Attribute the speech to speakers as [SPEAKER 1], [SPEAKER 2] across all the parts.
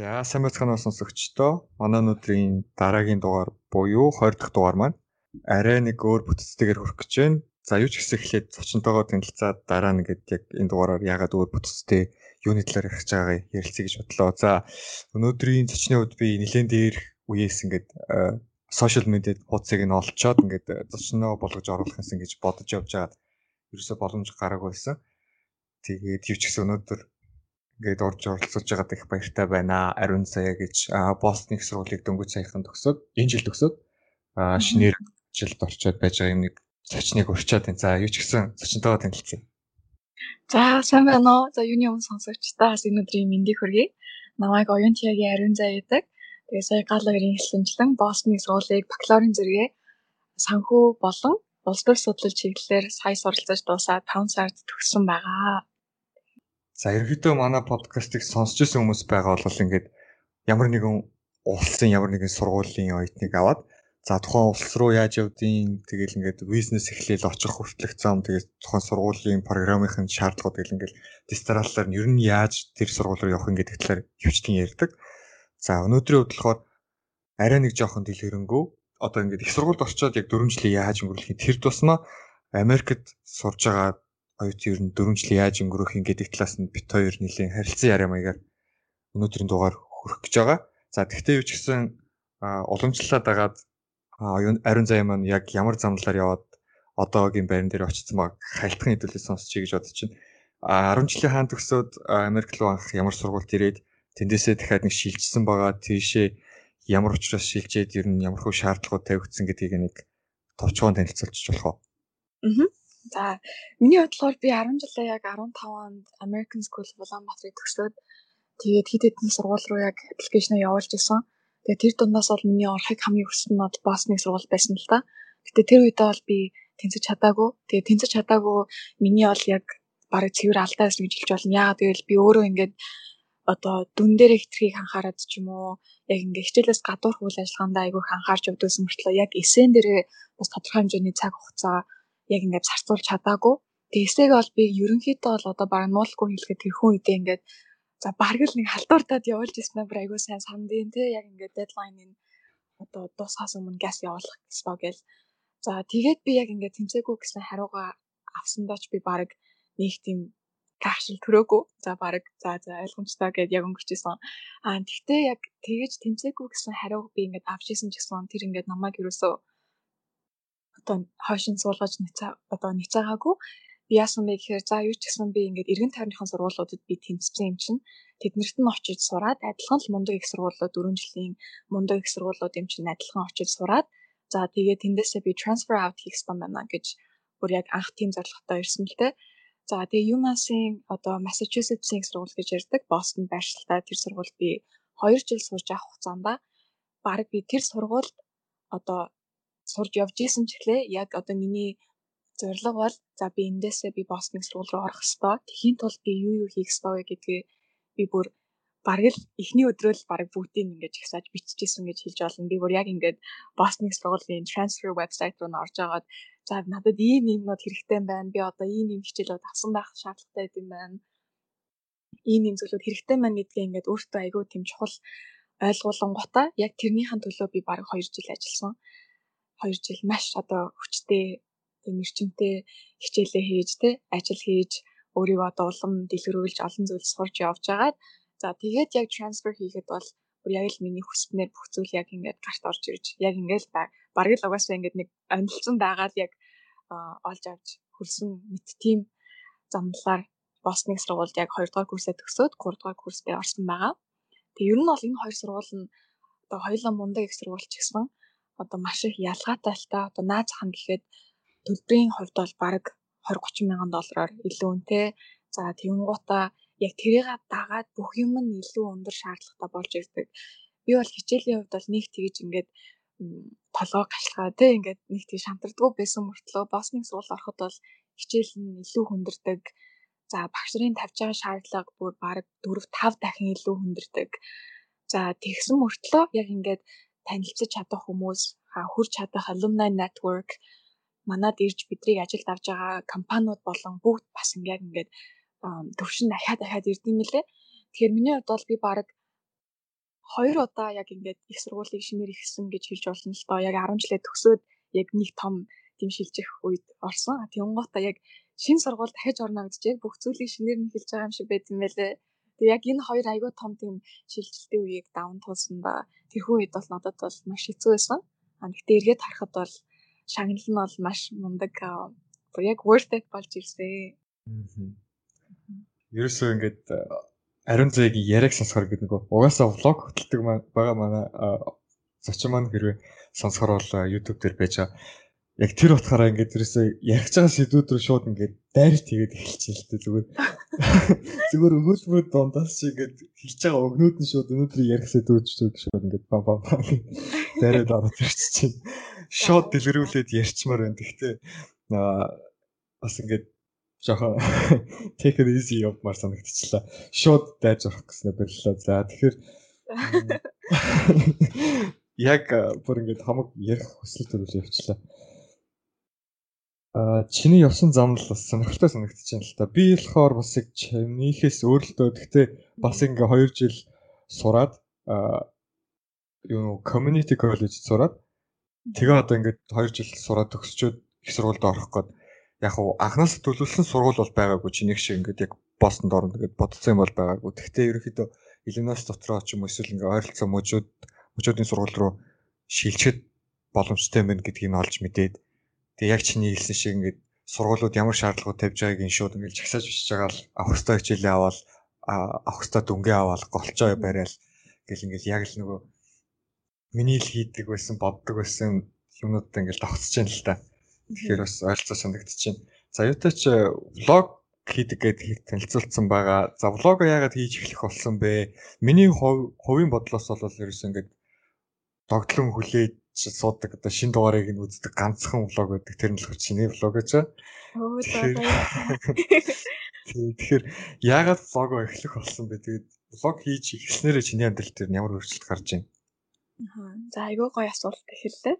[SPEAKER 1] За сайн байцгаана уу сонсогчдоо. Манай өнөөдрийн дараагийн дугаар буюу 20 дахь дугаар маань арай нэг өөр бүтцтэйгээр хүрэх гэж байна. За юу ч гэсэн эхлээд зочинтойгоо танилцаад дараа нь ингээд яг энэ дугаараар яагаад өөр бүтцтэй юуны талаар ярих гэж байгааг ярилцъя гэж бодлоо. За өнөөдрийн зочны хувьд би нэлээд дээр үеэс ингээд сошиал медиад хуудсыг нь олцоод ингээд зочноо болгож оруулах юмсан гэж бодож явж байгаад ерөөсө боломж гараагүй байсан. Тэгээд юу ч гэсэн өнөөдөр ингээд орж оролцож байгаад их баяртай байна. Ариун сая гэж Бостон их сургуулийг дөнгөж саяхан төгсөөд энэ жил төгсөөд шинээр жилд орчоод байж байгаа юм нэг зочныг урьчаад байна. За юу ч гэсэн зочнтойгоо танилцъя.
[SPEAKER 2] За сайн байна уу? За юуны өмнө сонсогчдаа бас энэ өдрийн мэндийг хүргэе. Намайг Оюнтиагийн Ариун зая гэдэг. Тэгээ сая галагэрийн хэлсэнчлэн Бостон их сургуулийг бакалаврын зэрэгээ санхүү болон улс төр судлал чиглэлээр сая суралцаж дуусаад 5 сард төгссөн байгаа.
[SPEAKER 1] За ерөнхийдөө манай подкастыг сонсч ирсэн хүмүүс байгаа бол ингээд ямар нэгэн улсын ямар нэгэн сургуулийн оюутныг аваад за тухайн улс руу яаж явдیں тэгэл ингээд бизнес эхлээл очих хүртэлх зам тэгээд тухайн сургуулийн програмын шаардлагууд тэгэл ингээд дистрааллаар нь ер нь яаж тэр сургууль руу явах ингээд талаар хөвчтөн ярьдаг. За өнөөдрийн хувьд болохоор арай нэг жоохон дэлгэрэнгүй одоо ингээд их сургуульд орчоод яг 4 жилийн яаж өнгөрүүлэх тэр тусмаа Америкт сурж байгаа оюутан ер нь 4 жил яаж өнгөрөх юм гэдэг талаас нь бит хоёр нэлийн харилцан яриа маягаар өнөөдрийн дугаар хүрэх гэж байгаа. За тэгвэл юу ч гэсэн уламжлалаад агаад ариун заяа маань яг ямар замналаар яваад одоогийн байран дээр очсон баг хайлтхан хэдүүлээ сонсчихъя гэж бодож. А 10 жилийн хаан төгсөөд Америк руу анх ямар сургуульд ирээд тэндээсээ дахиад нэг шилжсэн байгаа тийшээ ямар учраас шилжээд ер нь ямар хөө шаардлагууд тавигдсан гэдгийг нэг товчхон танилцуулчих болох уу?
[SPEAKER 2] Аа. За миний бодлоор би 10 жилээ яг 15 онд American School Ulalaanбаатарыг төгсөөд тэгээд хэд хэдэн сургууль руу яг аппликейшнээ явуулж исэн. Тэгээд тэр дундаас бол миний орохыг хамгийн хүссэн нь Босны сургууль байсан л та. Гэтэ тэр үедээ бол би тэнцэж чадаагүй. Тэгээд тэнцэж чадаагүй миний бол яг барыг цэвэр алдаа байсан гэж хэлж болно. Яагаад гэвэл би өөрөө ингээд одоо дүн дээр хитрхийг анхаарад ч юм уу яг ингээ хичээлээс гадуур үйл ажиллагаандаа айгүйх анхаарч өвдөөсөн мөртлөө яг эсэн дээрээ бас тодорхой хэмжээний цаг хугацаа яг ингээд зарцуулж чадаагүй. Тэгээ эсээг бол би ерөнхийдөө бол одоо баг нуулгүй хэлэхэд тэрхүү үедээ ингээд за бараг л нэг халдвартад явуулж ирсэн бүр айгүй сайн сандын те яг ингээд дедлайныг одоо дуусахаас өмнө газ явуулах гэсэн гэл. За тэгээд би яг ингээд тэмцээгүй гэсэн хариугаа авсандаа ч би баг нэг тийм гашил төрөөгүй. За баг за за ойлгомжтой гэдээ яг өнгөрчээсэн. Аа тэгтээ яг тэгэж тэмцээгүй гэсэн хариуг би ингээд авч исэн ч гэсэн тэр ингээд намайг юусоо одоо хойшин суулгаж ницаа одоо ницаагаагүй би яасан бэ гэхээр за юу ч гэсэн би ингээд эргэн тойрныхон сургуулиудад би тэмцсэн юм чинь тэднэрт нь очиж сураад адилхан л мундаг их сургуулиуд 4 жилийн мундаг их сургуулиуд юм чинь адилхан очиж сураад за тэгээ тэндээсээ би transfer out хийх юм байна гэж бүр яг анх тийм зорилготой ирсэн л дээ. За тэгээ UMass-ийн одоо Massachusetts-ийн сургууль гэж ярьдаг Бостон байршилтай тэр сургууль би 2 жил сурж авах хугацаанд баг би тэр сургуульд одоо сурж явж исэн ч гэлээ яг одоо миний зорилго бол за би эндээсээ би Бостоныг сургууль руу орох ёстой. Тэхийн тулд би юу юу хийх ёстой вэ гэдгээ би бүр бараг л эхний өдрөө л бараг бүгдийг ингэж ихсааж биччихсэн гэж хэлж болно. Би бүр яг ингээд Бостоныг сургуулийн transfer website руу н орж агаад за надад ийм юмнууд хэрэгтэй байна. Би одоо ийм ийм хичээлүүд авсан байх шаардлагатай юм байна. Ийм ийм зүйлүүд хэрэгтэй байна гэдгээ ингээд өөртөө айгүй тийм чухал ойлгуулангуудаа яг тэрнийхэн төлөө би бараг 2 жил ажилласан. 2 жил маш одоо хүчтэй тийм эрчимтэй хичээлээ хийж тэ ажил хийж өөрийгөө одоо улам дэлгэрүүлж олон зүйл сурч явж байгаад за тэгээд яг трансфер хийхэд бол бүр яг л миний хүснээр бүх зүйл яг ингээд гарт орж ирж яг ингээд бараг л угаасаа ингээд нэг амжилтсан байгаад яг олж авч хөлсөн мэт тийм замналаар Босны сургуульд яг 2 дугаар курсээ төгсөөд 3 дугаар курстээ орсон байгаа. Тэгээ ер нь бол энэ хоёр сургууль нь одоо хоёулаа мундаг их сургууль ч гэсэн одоо маш их ялгаатай л та одоо наад зах нь гэхэд төлбөрийн хувьд бол бараг 20 30 мянган доллараар илүү үнэтэй. За тэгэнгуутаа яг тэрийг дагаад бүх юм нь илүү өндөр шаардлагатай болж ирдэг. Би бол хичээлийн хувьд бол нэг тэгж ингээд толгой гашлгаа тий ингээд нэг тийм шантардгүй байсан мөртлөө босныг суул ороход бол хичээл нь илүү хүндэрдэг. За багш нарын тавьж байгаа шаардлага бүр бараг 4 5 дахин илүү хүндэрдэг. За тэгсэн мөртлөө яг ингээд танилцж чадах хүмүүс, хүрч чадах alumni network манад ирж бидрийг ажилд авч байгаа компаниуд болон бүгд бас ингээд ингээд төвшин дахиад дахиад ирдэм мэлээ. Тэгэхээр миний хувьд бол би баг хоёр удаа яг ингээд их сургуулийг шинээр ихсэн гэж хэлж болно л доо. Яг 10 жилээ төгсөөд яг нэг том тийм шилжих үед орсон. Тэнгуутаа яг шин сургууль дахиж орно гэж яг бүх зүйлийг шинээр нь хэлж байгаа юм шиг байт юм байлээ. Тэг яг энэ хоёр айгүй том тийм шилжилтийн үеийг даван туулсан ба тэрхүү үед бол надад бол маш хэцүү байсан. А гэхдээ эргээд харахад бол шагнал нь бол маш мундаг яг worth it болж ирсэн.
[SPEAKER 1] Ерөөсөө ингээд ариун зээг яриаг сонсохоор гэдэг нөгөө угаасаа влог хөтэлдэг байгаа манай зочин маань хэрвээ сонсохоор бол YouTube дээр байж байгаа. Яг тэр утгаараа ингээд ерөөсөө ярих байгаа сэдвүүд рүү шууд ингээд эхэлчихсэн л дээ зүгээр. Зүгээр өгүүлбэрүүд дундаас чи ингээд хэлж байгаа өгнүүд нь шууд өнөөдөр ярих сэдвүүд шууд ингээд ба ба ба дайраад ороод ирчихсэн. Шууд дэлгэрүүлээд ярьчмаар байна. Гэхдээ бас ингээд жоохон take it easy явмаар санагдчихлаа. Шууд дайж орох гэснээр боллоо. За тэгэхээр яг бүр ингээд хамаг ярих хүсэл төрөл явчлаа. А чиний явсан зам л бас сонирхолтой санагдчихээн л та. Би болохоор бас яг чинийхээс өөрлөлтөө гэхдээ бас ингээ 2 жил сураад а юу community college сураад тэгээ одоо ингээд 2 жил сураад төгсчөөд их сургуульд орох гээд яг уу анханаас төлөвлөсөн сургууль бол байгаагүй чи нэг шиг ингээд яг Бостонд орно гэдээ бодсон юм бол байгаагүй. Гэхдээ ерөнхийдөө Иллинойс дотроо ч юм уу эсвэл ингээд ойролцоо мужууд мужуудын сургууль руу шилжихэд боломжтой мэн гэдгийг нь олж мэдээд тэгээ яг чиний хэлсэн шиг ингээд сургуулиуд ямар шаардлагууд тавьж байгааг нь шууд ингээд жагсааж бичиж байгаа л авах хөстэй хичээлээ аваад авах хөстэй дүнгээ аваад голчоо барайл гэл ингээд яг л нөгөө миний л хийдэг байсан боддог байсан юмнуудаа ингээд давхцаж байна л та. Тэгэхээр бас ойролцоо санагдчихэв. За юутай ч влог хийдэг гэдгийг танилцуулсан байгаа. За влого яагаад хийж эхлэх болсон бэ? Миний хувийн бодлоос бол ерөөс ингээд догтлон хүлээж суудаг одоо шин дугаарыг нь үздэг ганцхан влог байдаг. Тэр нь л чиний влог гэж байна.
[SPEAKER 2] Өө за
[SPEAKER 1] Тэгэхээр яагаад влого эхлэх болсон бэ? Тэгээд влог хийж эхлснээрээ чиний амьдрал дээр ямар өөрчлөлт гарч байна?
[SPEAKER 2] Аа. За айгүй гоё асуулт гэхэлээ.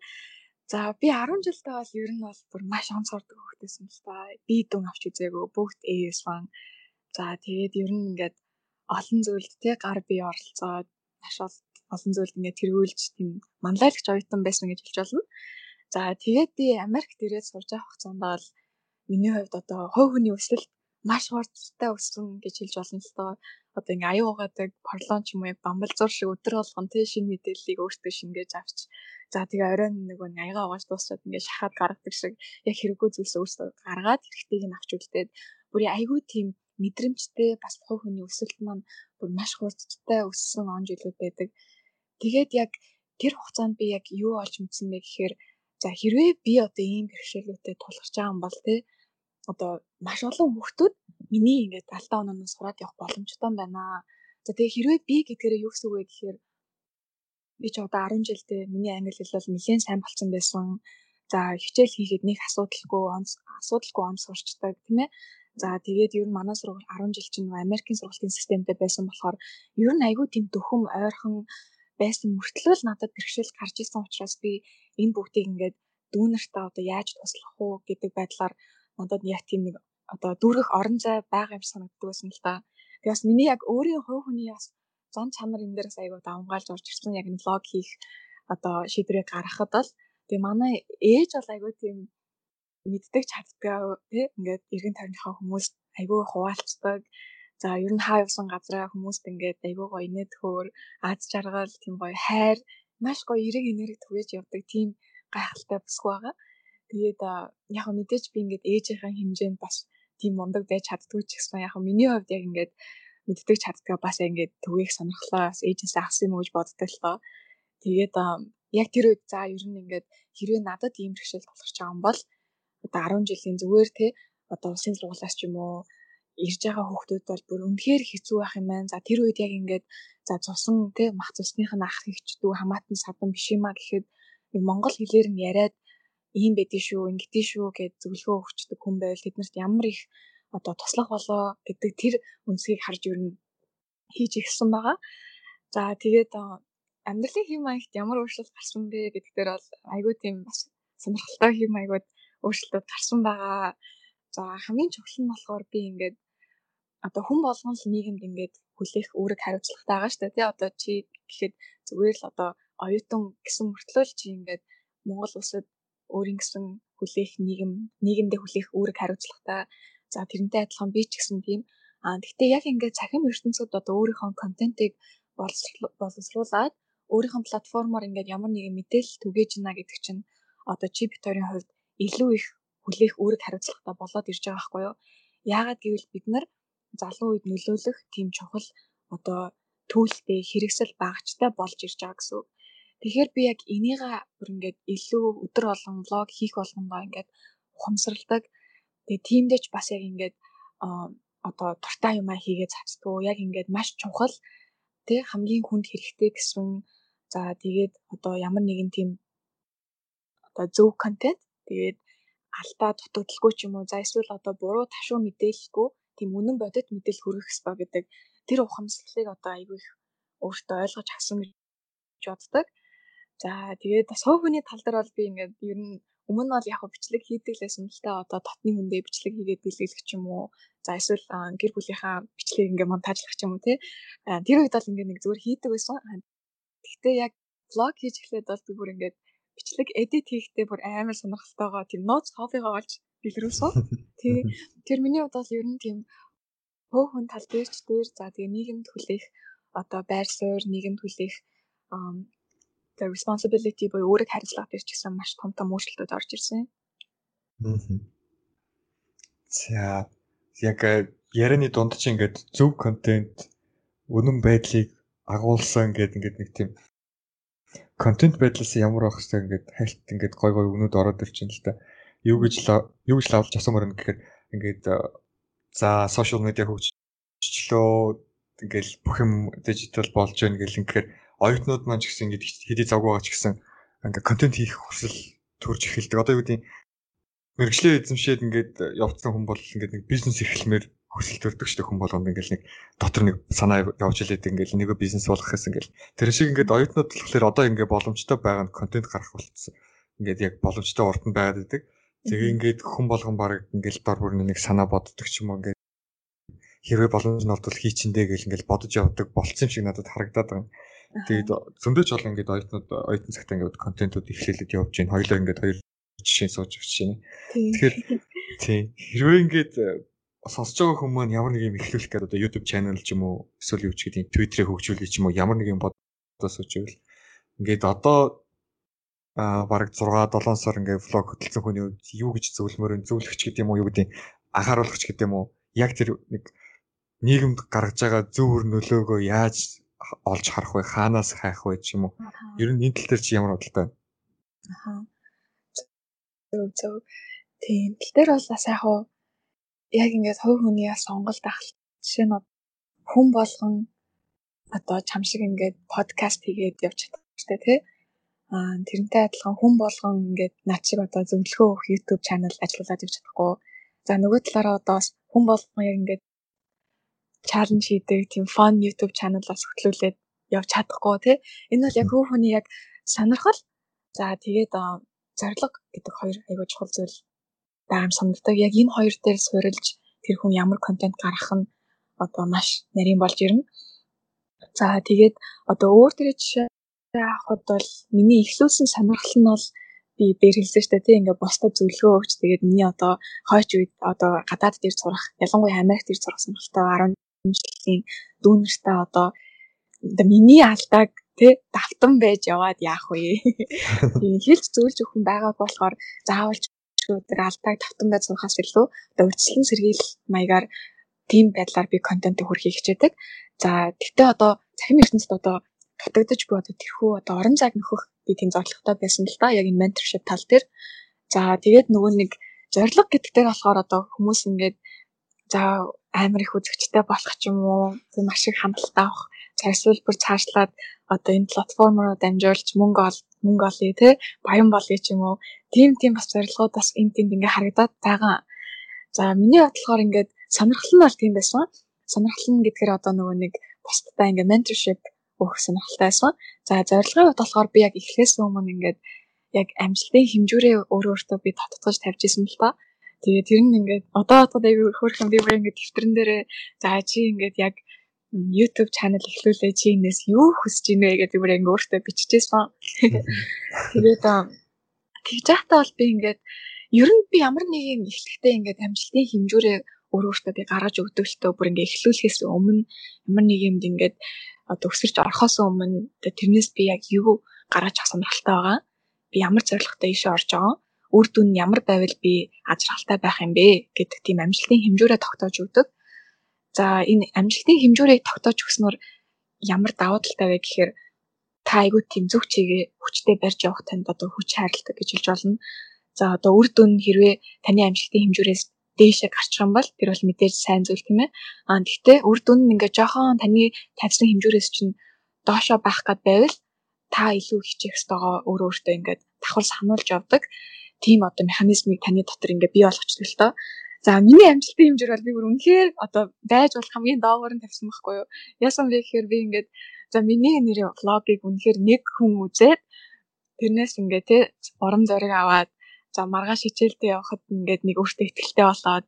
[SPEAKER 2] За би 10 жилдээ бол ер нь бол бүр маш онцгордог хөхтэйсэн л та. Би дүн авч үзээгүй бүгд AS1. За тэгээд ер нь ингээд олон зүйлд те гар бие оролцоод маш олон зүйлд ингээд тэргүүлж тийм манлайлагч оюутан байсан гэж хэлж болно. За тэгээд би Америкт ирээд сурж байгаа хугацаанд бол миний хувьд одоо хувь хүний өсөлт маш хурдтай өссөн гэж хэлж болно л доо. Одоо ингээ аюу угаадаг порлон ч юм уу яг бамбалзуур шиг өдөр болгон тий шинэ мэдээллийг өөртөө шингээж авч За тэгээ оройн нөгөө аяга угааж дуусчаад ингээд шахаад гаргадаг шиг яг хэрэггүй зүйлс өөрсдөө гаргаад хэрэгтэйг нь авч үлдээд бүр айгүй тийм мэдрэмжтэй бас хувь хүний өсөлт маань бүр маш хурдтай өссөн он жилүүд байдаг. Тэгээд яг тэр хугацаанд би яг юу олж мэдсэн бэ гэхээр за хэрвээ би одоо ийм бэрхшээлүүдэд тулгарч байгаа юм бол те одоо маш олон хүүхдүүд миний ингээд алдаа ононоос сураад явах боломжтой байна. За тэгээ хэрвээ би гэдгээрээ юу гэсэн үг вэ гэхээр би ч одоо 10 жилдээ миний англи хэл бол нэлээд сайн болцсон байсан. За хичээл хийгээд нэг асуудалгүй асуудалгүй онц сурчдаг тийм ээ. За тэгээд ер нь манай сургууль 10 жил чинь Америкийн сургуулийн системтэй байсан болохоор ер нь айгүй тийм дөхөм ойрхон байсан мөртлөө л надад бэрхшээл гарч исэн учраас би энэ бүгдийг ингээд дүүнартаа одоо яаж туслах уу гэдэг байдлаар надад яг тийм нэг одоо дүүргэх орон зай байгаа юм санагддаг байсан л та. Тэгээ бас миний яг өөрийн хувь хүний бас зан чанар энэ дээрээс айгүй давмгаалж орж ирсэн яг энэ влог хийх одоо шийдвэрээ гаргахад бол тэгээ манай ээж бол айгүй тийм мэддэг чаддгаа тий ингээд эргэн тойрныхаа хүмүүст айгүй хуваалцдаг. За ер нь хаа явсан газраа хүмүүст ингээд айгүй гоё инээд хөөр аз жаргал тийм гоё хайр маш гоё эрэг энерги түгээж явдаг тийм гайхалтай бүсгүй байгаа. Тэгээд яг мэдээж би ингээд ээжийнхээ хэмжээнд бас тийм мундаг байж чаддгүй ч гэсэн яг миний хувьд яг ингээд мэддэг чаддгаа бас ингээд түгээх сонирхлоо бас ээжээс авсан юм гэж боддог л тоо. Тэгээд яг тэр үед за ер нь ингээд хэрвээ надад ийм бэрхшээл тулгарч байгаа юм бол одоо 10 жилийн зүгээр те одоо улсын сургуулиас ч юм уу ирж байгаа хүүхдүүд бол бүр үнэхээр хэцүү байх юм байна. За тэр үед яг ингээд за цусан те мах цусных нь ах ихчдүү хамаатан садан биш юма гэхэд нэг монгол хэлээр нь яриад ийм байдгийг шүү, ингэдэж шүү гэж зөвлөгөө өгчдөг хүн байвал тэднэрт ямар их одоо туслах болоо гэдэг тэр үндсийг харж юу хийж ирсэн байгаа. За тэгээд амьдралын хэм маягт ямар өөрчлөлт гарсан бэ гэдэг дээр бол айгүй тийм бас сонирхолтой хэм маягууд өөрчлөлтүүд гарсан байгаа. За хамгийн чухал нь болохоор би ингээд одоо хүн болгон л нийгэмд ингээд хүлээх үүрэг хариуцлагатай байгаа шүү дээ. Тэ одоо чи гэхэд зүгээр л одоо оюутан гэсэн мөртлөө чи ингээд Монгол улсад өөрийн гэсэн хүлээх нийгэм нийгэмдээ хүлээх үүрэг хариуцлагатай. За тэрнтэй адилхан би ч гэсэн тийм. Аа гэхдээ яг ингээд цахим ертөнцид одоо өөрийнхөө контентыг боловсруулад өөрийнхөө платформоор ингээд ямар нэгэн мэдээлэл түгээж гинэ гэдэг чинь одоо чи битэрийн хувьд илүү их хүлээх үүрэг хариуцлагатай болоод ирж байгаа байхгүй юу? Яагаад гэвэл бид нар залуу үед нөлөөлөх тийм чухал одоо төлөлтэй хэрэгсэл багчтай болж ирж байгаа гэсэн үг. Тэгэхээр би яг энийгээ бүр ингээд илүү өдөр болгон влог хийх болгондоо ингээд ухамсарладаг. Тэгээ тиймдээ ч бас яг ингээд одоо дуртай юмаа хийгээд цацдаг. Яг ингээд маш чухал тэг хамгийн хүнд хэрэгтэй гэсэн за тэгээд одоо ямар нэгэн тийм одоо зөв контент тэгээд алдаа дутагдaltaгүй ч юм уу за эсвэл одоо буруу ташуу мэдээлэлгүй тийм үнэн бодит мэдээлэл хүргэх ёстой гэдэг тэр ухамсарлыг одоо айгүй их өөртөө ойлгож авсан гэж боддог. За тэгээд бас хов хүний тал дээр бол би ингээд ер нь өмнө нь бол яг бичлэг хийдэг лсэн л та одоо дотны хүндээ бичлэг хийгээд бэлгэлэх ч юм уу. За эсвэл гэр бүлийнхаа бичлэгийг ингээд монтажлах ч юм уу тий. Тэр үед бол ингээд нэг зүгээр хийдэг байсан. Гэхдээ яг влог хийж эхлээд бол би бүр ингээд бичлэг эдит хийхдээ бүр амар сонирхолтойгоо тийм нууц хоббигоо олж дэлгэрүүлсэн. Тий. Тэр миний хувьд бол ер нь тийм хөө хүн тал дээр ч дээр за тэгээ нийгэмд хүлээх одоо байр суурь нийгэмд хүлээх the responsibility буюу өөрийг хариуцлага дээр ч гэсэн маш том том өөрчлөлтүүд орж ирсэн.
[SPEAKER 1] За яг э, ярианы дунд чи ингээд зөв контент үнэн байдлыг агуулсан гэдэг ингээд нэг тийм контент байдлаас ямар байх хэвээр ингээд хайлт ингээд гой гой өгнүүд ороод ирчихээн л та. Юу гэж юу гэж лавлж асуумаар юм гэхээр ингээд э, за сошиал медиа хөгжчлөө ингээл бүх юм дижитал болж байна гэл ингээд оюутнууд маань ч гэсэн ингээд хэдий завгүй байгаа ч гэсэн ингээд контент хийх хүсэл төрж эхэлдэг. Одоо юу гэдэг мэрэгчлээ эзэмшээд ингээд явцсан хүн бол ингээд нэг бизнес эрхлэмээр шүү дээ хүн болгонд ингээд нэг дотор нэг санаа явж илээд ингээд нэг бизнес болох гэсэн ингээд тэр шиг ингээд оюутнууд болохоор одоо ингээд боломжтой байгаа нь контент гарах болчихсон. Ингээд яг боломжтой урд нь байгаад идэг. Тэгээ ингээд хүн болгон баг ингээд дор бүрний нэг санаа боддог ч юм уу ингээд хэрвээ боломж нь олдвол хийчиндээ гэл ингээд бодож явдаг болцсон юм шиг надад харагдаад байгаа. Тэгээд зөндөөч бол ингээд оюутнууд оюутан цагтаа ингээд контентууд эхлүүлээд явж байна. Хоёлоо ингээд хоёр жишээ сууж авч байна. Тэгэхээр тий. Хэрвээ ингээд сонсож байгаа хүмүүс маань ямар нэг юм эхлүүлэх гэдэг одоо YouTube channel ч юм уу эсвэл юу ч гэдэг Twitter-ээ хөгжүүлэх ч юм уу ямар нэг юм бодож сууж ивэл ингээд одоо а бараг 6 7 сар ингээд влог хөтэлсэн хүний юу гэж зөвлөмөр зөвлөгч гэдэг юм уу юу гэдэг анхааруулгач гэдэг юм уу яг тэр нэг нийгэмд гаргаж байгаа зөв нөлөөгөө яаж олж харах вэ? Хаанаас хайх вэ ч юм уу? Ер нь энэ тал дээр чи ямар бодолтой байна?
[SPEAKER 2] Аха. Зөв зөв. Тийм. Тал дээр бол бас яг уу яг ингээд хувь хүний сонголт ах жишээ нь хүн болгон одоо чам шиг ингээд подкаст хийгээд явж чадах хэрэгтэй тий. Аа тэрнтэй адилхан хүн болгон ингээд над шиг одоо зөвлөгөө өгөх YouTube channel ажиллуулад явж чадахгүй. За нөгөө талаараа одоо хүн болгон яг ингээд чаленж хийдэг тийм fun YouTube channel-аас хөтлүүлээд явж чадахгүй тий. Энэ бол яг хүү хүний яг сонирхол за тэгээд зориг гэдэг хоёр айгүй чухал зүйл байгаа юм санагддаг. Яг энэ хоёр дээр суурилж тэр хүн ямар контент гаргах нь одоо маш нарийн болж ирнэ. За тэгээд одоо өөр төрлийн жишээ авахд бол миний ихлүүлсэн сонирхол нь бол би дээр хэлсэн шүү дээ тийм ингээ босдод зөвлөгөө өгч тэгээд миний одоо хойч үед одоо гадаад дээр сурах ялангуяа Америкт дээр сурах сонирхолтой 10 жилийн дүүнэртээ одоо оо миний алдааг тий давтан байж яваад яах вэ? Тийм хэлж зөвлөж өгөх хүн байгааг болохоор заавалч өдөр алдааг давтан байж сурахаас илүү одоо үржилхэн сэргийл маягаар тийм байдлаар би контентыг хүрхийг хичээдэг. За тэгтээ одоо цахим ертөнцид одоо дутагдаж буй одоо тэрхүү одоо орон зайг нөхөх би тийм зорилготой байсан л да яг энэ менторшип тал дээр. За тэгээд нөгөө нэг зориг гэдэг дээр болохоор одоо хүмүүс ингээд за амар их үзэгчтэй болох ч юм уу маш их хандлтаа авах цайсвал бүр цаашлаад одоо энэ платформороо дамжуулж мөнгө ол мөнгө олъё те баян болъё ч юм уу тийм тийм бас зорилгоод бас энэ тэнд ингээ харагдаад байгаа. За миний бодлохоор ингээд сонирхол нь бол тийм байсан. Сонирхол нь гэдгээр одоо нөгөө нэг бусдаа ингээ менторшип өгөх сонирхолтой байсан. За зорилгын хувьд болохоор би яг эхлээс өмнө ингээд яг амжилтын хэмжүүрээ өөрөө өөртөө би татгаж тавьж исэн л та. Тэгээ тэр нь ингээд одоо бодоход айгүй хөөрхөн би бүр ингээд дэвтрэн дээрээ за чи ингээд яг YouTube channel эхлүүлээ чи энэс юу хүсэж ийнэ гэдэг би бүр ингээд өөртөө биччихсэн. Тэгээд тэгж яхтаа бол би ингээд ер нь би ямар нэг юм ихлэхтэй ингээд амжилтын хэмжүүрээ өөр өөртөө би гаргаж өгдөг л төө бүр ингээд эхлүүлэхээс өмнө ямар нэг юмд ингээд өсөрч орохоос өмнө тэрнээс би яг юу гаргаж авах сонирхолтой байгаа. Би ямар зорилготой ийшээ орж байгаа үр дүн ямар байвал би ажралтай байх юм бэ гэдэг тийм амжилтын хэмжүүрээ тогтоож өгдөг. За энэ амжилтын хэмжүүрийг тогтоож өгснөөр ямар давуу талтай вэ гэхээр та айгүй тийм зөв чигээ хүчтэй барьж явах танд одоо хүч хайрладаг гэж хэлж болно. За одоо үр дүн хэрвээ таны амжилтын хэмжүүрээс дээшээ гарчих юм бол тэр бол мэдээж сайн зүйл тийм ээ. Аа гэхдээ үр дүн нь ингээ жоохон таны тавьсан хэмжүүрээс чинь доошоо байх гад байвал та илүү хичээх ёстойгоо өөр өөртөө ингээд давхар сануулж явдаг тийм одоо механизмыг таны дотор ингээ бий болгочтой л тоо. За миний амжилтын хэмжээр бол би бүр үнэхээр одоо байж болох хамгийн доогоор нь тавьсан байхгүй юу. Яасан бэ гэхээр би ингээд за миний нэрийн влогийг үнэхээр нэг хүн үзээд тэрнээс ингээ те урам зориг аваад за маргааш хичээлдээ явхад ингээд нэг өөртөө ихтэй болоод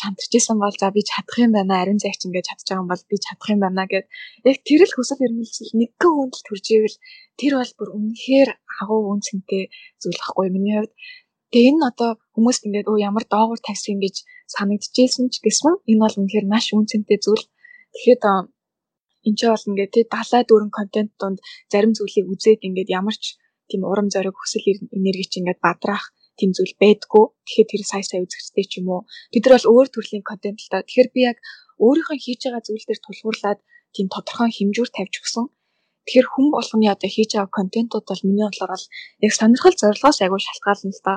[SPEAKER 2] шантарчээсэн бол за би чадах юм байна ариун зайч ингээд чадчих юм бол би чадах юм байна гэд яг тэр л хүсэл эрмэлзэл нэгэн хүнд төрж ивэл тэр бол бүр үнэхээр агуу үн цэнтэй зүйл ахгүй миний хувьд Тэгээ энэ одоо хүмүүст ингээд өө ямар доогуур тавьсан гэж санагдчихсэн ч гэсэн энэ бол үнэхээр маш үнцэнтэй зүйл. Тэгэхэд энэ ч бол ингээд тий далай дүүрэн контент донд зарим зүйлийг үзээд ингээд ямар ч тийм урам зориг хүсэл энерги чи ингээд бадраах тийм зүйл байдгүй. Тэгэхээр тэр сая сая үзэгчтэй ч юм уу. Бид нар бол өөр төрлийн контент л та. Тэгэхээр би яг өөрийнхөө хийж байгаа зүйл дээр тулгуурлаад тийм тодорхой хэмжүүр тавьж өгсөн. Тэгэхээр хүн болгоны одоо хийж байгаа контентууд бол миний бодлоор бол яг сонирхол зорилгоос айгүй шалтгаална л та.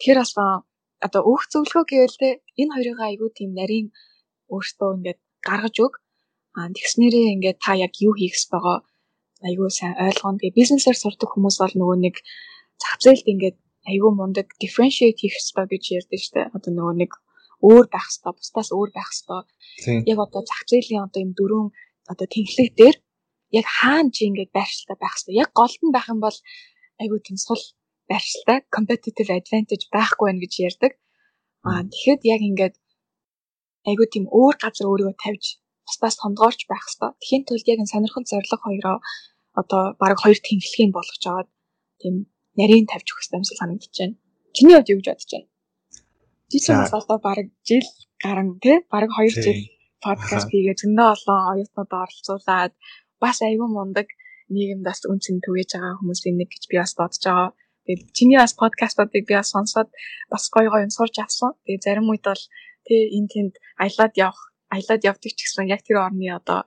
[SPEAKER 2] Тэгэхээр бас одоо өөх зөвлөгөө гэвэл те энэ хоёрыг айгүй тийм нарийн өөртөө ингээд гаргаж өг. Аа тэгснэрээ ингээд та яг юу хийх байгаа айгүй сайн ойлгоно. Тэгээ бизнесээр сурдаг хүмүүс бол нөгөө нэг зах зээлд ингээд айгүй мундаг differentiate хийх хэрэгтэй гэж ярьдэн штэ. Одоо нөгөө нэг өөр байх хэрэгтэй, бусдаас өөр байх хэрэгтэй. Яг одоо зах зээлийн одоо юм дөрөв одоо тэнхлэг дээр яг хаана чи ингээд байршилтай байх хэрэгтэй. Яг голд нь байх юм бол айгүй тийм сул байршилтай competitive advantage байхгүй байх гэж ярьдаг. Аа тэгэхэд яг ингээд айгүй тийм өөр газар өөрийгөө тавьж бусдаас тондгоорч байх хэрэгтэй. Тэхийн тулд яг энэ сонирхол зорилго хоёроо одоо баг хоёр тэнхлэгийг болгож аваад тийм нарийн тавьж өгөх юмсал санагдаж байна. Чиний хувьд юу гэж бодож байна? Ч бас одоо баг жил гарan тий баг 2 жил подкаст хийгээ зөндөө олон оюутнууд оролцуулаад бас аюу мундаг нийгэмд бас үнцэн түгэж байгаа хүмүүсийн нэг гэж би бас бодож байгаа. Тэгээд чиний бас подкастуудыг би бас сонсоод бас гоё гоё юм сурч авсан. Тэгээд зарим үед бол тий энэ тэнд аялаад явах аялаад явдаг ч гэсэн яг тэр орны одоо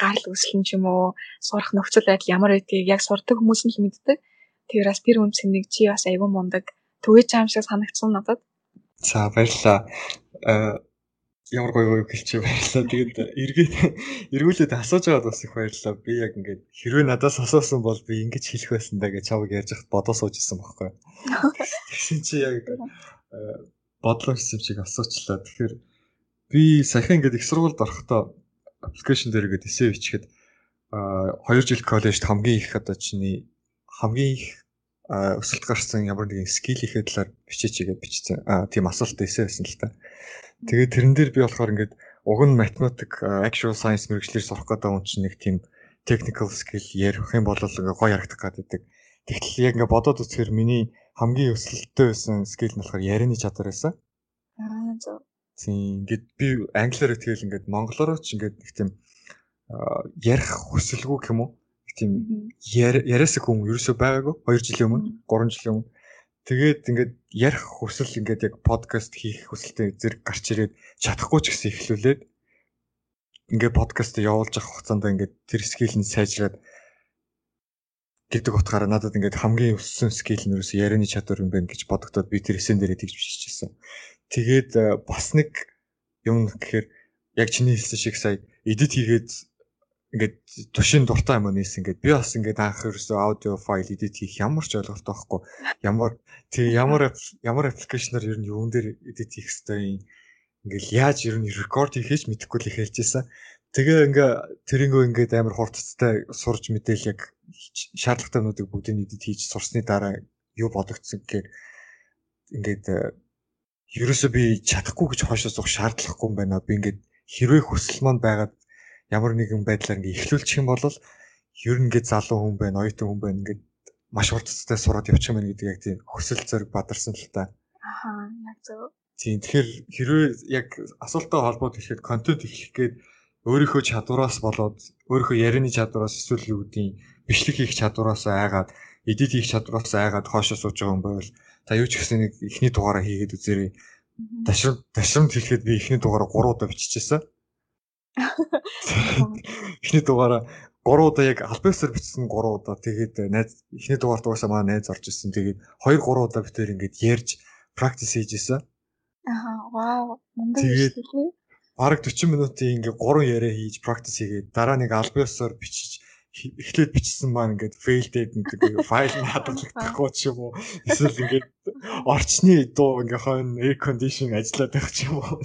[SPEAKER 2] гарал үүсгэн ч юм уу сурах нөхцөл байдал ямар байдгийг яг сурдаг хүмүүс нь л мэддэг. Тэгэхээр бас тэр үн цэнийг чи бас аюу мундаг байгаа юм шиг санагдсан надад.
[SPEAKER 1] За баярлалаа. Э ямар гоё гоё хэлчих баярлалаа. Тэгээд эргээд эргүүлээд асууж байгаад бас их баярлалаа. Би яг ингээд хэрвээ надаас асуусан бол би ингэж хэлэх байсан даа гэж чавыг ярьж хат бодоо сууж исэн байхгүй. Тэгсэн чи яг э, бодлоо хийсэн чиг асуучлаа. Тэгэхээр би саяхан ингээд их сургуульд орохдоо аппликейшн дээр ингээд эсээ бичихэд а 2 жил коллежд хамгийн их одоо чиний хамгийн их өсөлт гарсан ямар нэгэн скилийнхээ талаар бичээч гэж бичсэн. Аа тийм асуулт эсэ байсан л та. Тэгээд тэрэн дээр би болохоор ингээд уг нь математик actual science мэрэгчлэр сурах гэдэг юм чинь нэг тийм technical skill ярих юм бол ингээ гоё харагдах гэдэг. Тэгтэл яг ингээ бодоод үзэхээр миний хамгийн өсөлттэй байсан skill нь болохоор ярианы чадвар байсан.
[SPEAKER 2] Аа зөв.
[SPEAKER 1] Тийм ингээд би англиар тэгэл ингээд монголоор ч ингээд нэг тийм ярих хүсэлгүй юм уу? тийм яриасаа хүн ерөөсөө байгаагүй 2 жилийн өмнө 3 жилийн өмнө тэгээд ингээд ярих хүсэл ингээд яг подкаст хийх хүсэлтэй зэрэг гарч ирээд чадахгүй ч гэсэн эхлүүлээд ингээд подкаст явуулж авах хугацаанд ингээд тэр скил нь сайжраад гэдэг утгаараа надад ингээд хамгийн өссөн скил нь ерөөсөө ярианы чадвар юм байна гэж бодогдоод би тэр эсэн дээрээ тэгж биччихсэн. Тэгээд э, бас нэг юм гэхээр яг чиний хэлсэн шиг сая эдит хийгээд ингээд тушин дуртай юм нээс ингээд би бас ингээд анх ерөөсөө аудио файл edit хийх ямар ч ойлголттой байхгүй. Ямар тий ямар ямар аппликейшнаар ер нь юун дээр edit хийх хэвтэй ингээд яаж ер нь рекорд хийхэж мэдэхгүй л хэлжсэн тэгээ ингээ тэрнгөө ингээд амар хурцтай сурж мэдээл яг шаардлагатайнуудыг бүгдийг edit хийж сурсны дараа юу бодогдсон гэхээр ингээд ерөөсөө би чадахгүй гэж хойшоо суух шаардлагагүй юм байна. Би ингээд хэрвээ хүсэл маань байгаад ямар нэгэн байдлаар ингээд эхлүүлчих юм бол ер нь ингээд залуу хүн байна, оюутан хүн байна ингээд маш хурцтай сураад явчих юм байна гэдэг яг тийм хүсэл зориг бадарсан л та.
[SPEAKER 2] Аа, яг зөв.
[SPEAKER 1] Тийм тэгэхээр хэрвээ яг асуултаа холбоод ихэд контент эхлэх гээд өөрийнхөө чадвараас болоод өөрийнхөө ярианы чадвараас эсвэл юу гэдгийг бичлэг хийх чадвараас айгаад эдит хийх чадвараас айгаад хоошоо сууж байгаа юм байвал та юу ч гэсэн нэг ихний дугаараа хийгээд үзээрэй. Ташрам ташрамд хэлэхэд би ихний дугаараа 3 удаа биччихсэн. Эхний дугаараа 3 удаа яг албасаар бичсэн 3 удаа. Тэгээд найз эхний дугаарт угаасаа маа найз орж ирсэн. Тэгээд 2 3 удаа битээр ингээд ярьж практис хийж исэн.
[SPEAKER 2] Аа, вау. Мундаг шүү.
[SPEAKER 1] Бараг 40 минутын ингээд 3 яриа хийж практис хийгээд дараа нэг албасаар бичиж эхлээд бичсэн маань ингээд failed гэдэг файл нь хадгалагдахгүй ч юм уу. Эсвэл ингээд орчны дуу ингээд хойно air condition ажиллаад байх ч юм уу.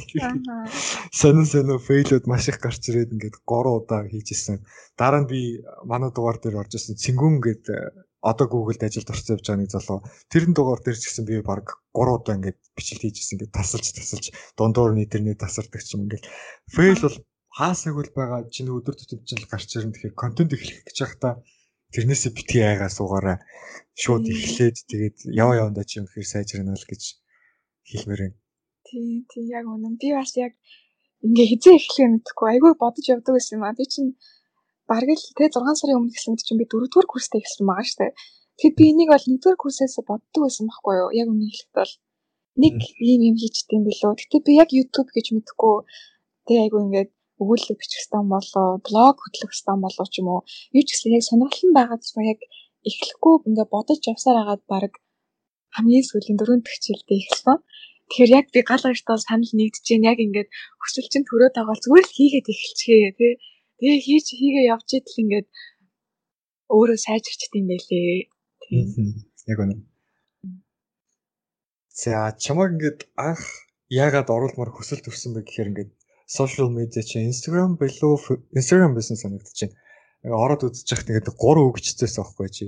[SPEAKER 1] Сонин сонин failүүд маш их гарч ирээд ингээд 3 удаа хийжсэн. Дараа нь би манай дугаар дээр орж ирсэн цэнгүүн гэдэг одоо Google-д ажилд орсон явж байгаа нэг залуу. Тэрэн дугаар дээр ч гэсэн би баг 3 удаа ингээд бичлэг хийжсэн ингээд тасалж тасалж дундуур нь интернет тасардаг ч юм ингээд fail бол хаасаг үл байгаа чинь өдөр тутмын чинь гарч ирэн тэгэхээр контент эхлэх гэж байхдаа тэрнээсээ битгий айгаа суугаараа шууд эхлээд тэгээд яв явандаа чи юм гэхээр сайжирна л гэж хэлмээр байна.
[SPEAKER 2] Тий, тий яг үнэн. Би бас яг ингээ хизээ эхлэхээ мэдэхгүй айгүй бодож явдаг байсан юм а. Би чинь бараг л тэ 6 сарын өмнө эхлэн чинь би 4 дугаар курстэй эхэлсэн байгаа штэ. Тэгэд би энийг бол 1 дугаар курсээс боддог байсан байхгүй юу? Яг үнэ хэлэхэд бол нэг ийм юм хийчихдээ юм билүү. Гэтэ би яг YouTube гэж мэдэхгүй. Тэ айгүй ингээд өгүүлэл бичих стан болоо, блог хөтлөх стан болоо ч юм уу. Юу ч гэсэн яг сонирхол нь байгаа гэсэн яг эхлэхгүй ингээ бодож явсаар агаад баг хамгийн сүүлийн дөрөв дэх жилдээ эхэлсэн. Тэгэхээр яг би гал гартаа санал нэгдэж जैन яг ингээд хүсэл чинь төрөө тагаал зүгээр л хийгээд эхэлчихээ тий. Тэгээ хийж хийгээ явж идэл ингээд өөрөө сайжирчт юм байлээ.
[SPEAKER 1] Яг үнэ. За чамаг ингээд анх яагаад оруулмаар хүсэл төрсөн бэ гэхээр ингээд social media чинь Instagram билүү Instagram байсан санагдаж байна. Ороод үзэж яхад 3 үг чицээс аахгүй чи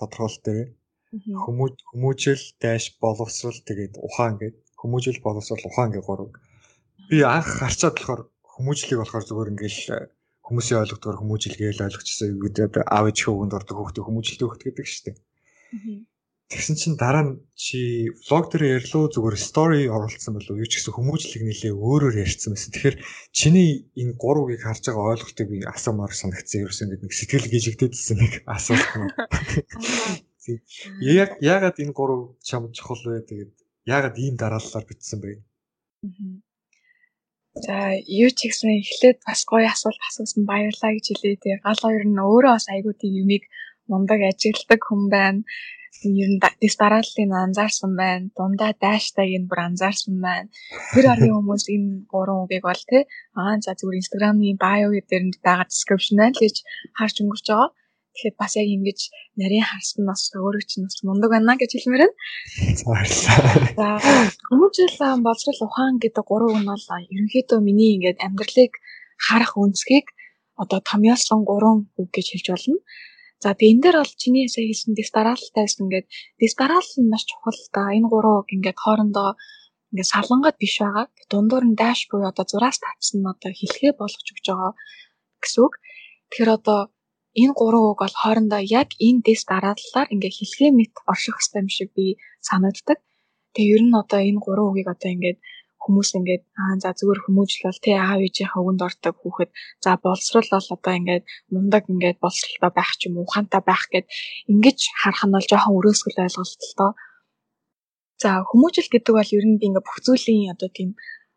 [SPEAKER 1] тодорхойлолт дээр хүмүүж хүмүүжил дайш боловсрал тэгээд ухаан гэдэг хүмүүжил боловсрал ухаан гэх 3 үг. Би анх харчаад болохоор хүмүүжлийг болохоор зүгээр ингээл э, хүмүүсийн ойлгохдоор хүмүүжил гээл ойлгочихсон юу гэдэг аав ээж хөвгөнд ордог хүүхдээ хүмүүжилтэй хөхт гэдэг шүү дээ. Тэгсэн чинь дараа нь чи влог дээр ярьлуу зүгээр стори оруулсан болов юу ч гэсэн хүмүүжлэг нэлээ өөрөөр ярьсан байсан. Тэгэхээр чиний энэ гурвыг харж байгаа ойлголтыг би асуумаар санагдсан ерөөсөн гэдэг нэг сэтгэл гжигдээдсэн нэг асуулт нь. Яг яагаад энэ гурав чам чухал вэ? Тэгээд яагаад ийм дараалалаар бичсэн бэ?
[SPEAKER 2] За юу ч гэсэн эхлээд бас гоё асуулт асуусан баярлаа гэж хэлээ. Тэгээ гал хоёр нь өөрөө бас айгуу тийм юмыг мундаг ажигладаг хүн байна ер нь дэс дарааллыг анзаарсан байна. Дундаа дайштайг нь бүр анзаарсан байна. Тэр орны хүмүүс энэ гурван үгийг бол тий аа за зүгээр Instagram-ийн bio дээр нь байгаа description л гэж харж өнгөрч байгаа. Тэгэхээр бас яг ингэж нарийн харсан нь бас өөрөө чинь бас мундаг байна гэж хэлмээр байна. За хүмүүжил боловсрал ухаан гэдэг гурван нь бол ерөнхийдөө миний ингээд амьдралыг харах өнцгийг одоо томьёолсон гурван үг гэж хэлж болно. За тэгээ энэ дээр бол чиний сая хэлсэн дистаралтай байсан ингээд дистарал нь маш чухал да. Энэ гурав ингээд хоорондоо ингээд салангад биш байгаа. Дундуур нь даш буюу одоо зураас татсан нь одоо хэлхээ болгож өгч байгаа гэсэн үг. Тэгэхээр одоо энэ гурван үг бол хоорондоо яг энэ дистараллаар ингээд хэлхээ мэт орших хэрэгтэй юм шиг би санагддаг. Тэгээ ер нь одоо энэ гурван үгийг одоо ингээд хүмүүс ингээд аа за зүгээр хүмүүжил бол тий аав ээжийнхээ өгөнд ордог хүүхэд за боловсрал бол одоо ингээд мундаг ингээд боловсралтай байх ч юм уу ухаантай байх гэд ингэж харах нь бол жоохон өрөөсгөл ойлголт л доо. За хүмүүжил гэдэг бол ер нь би ингээд бүх зүйлийн одоо тийм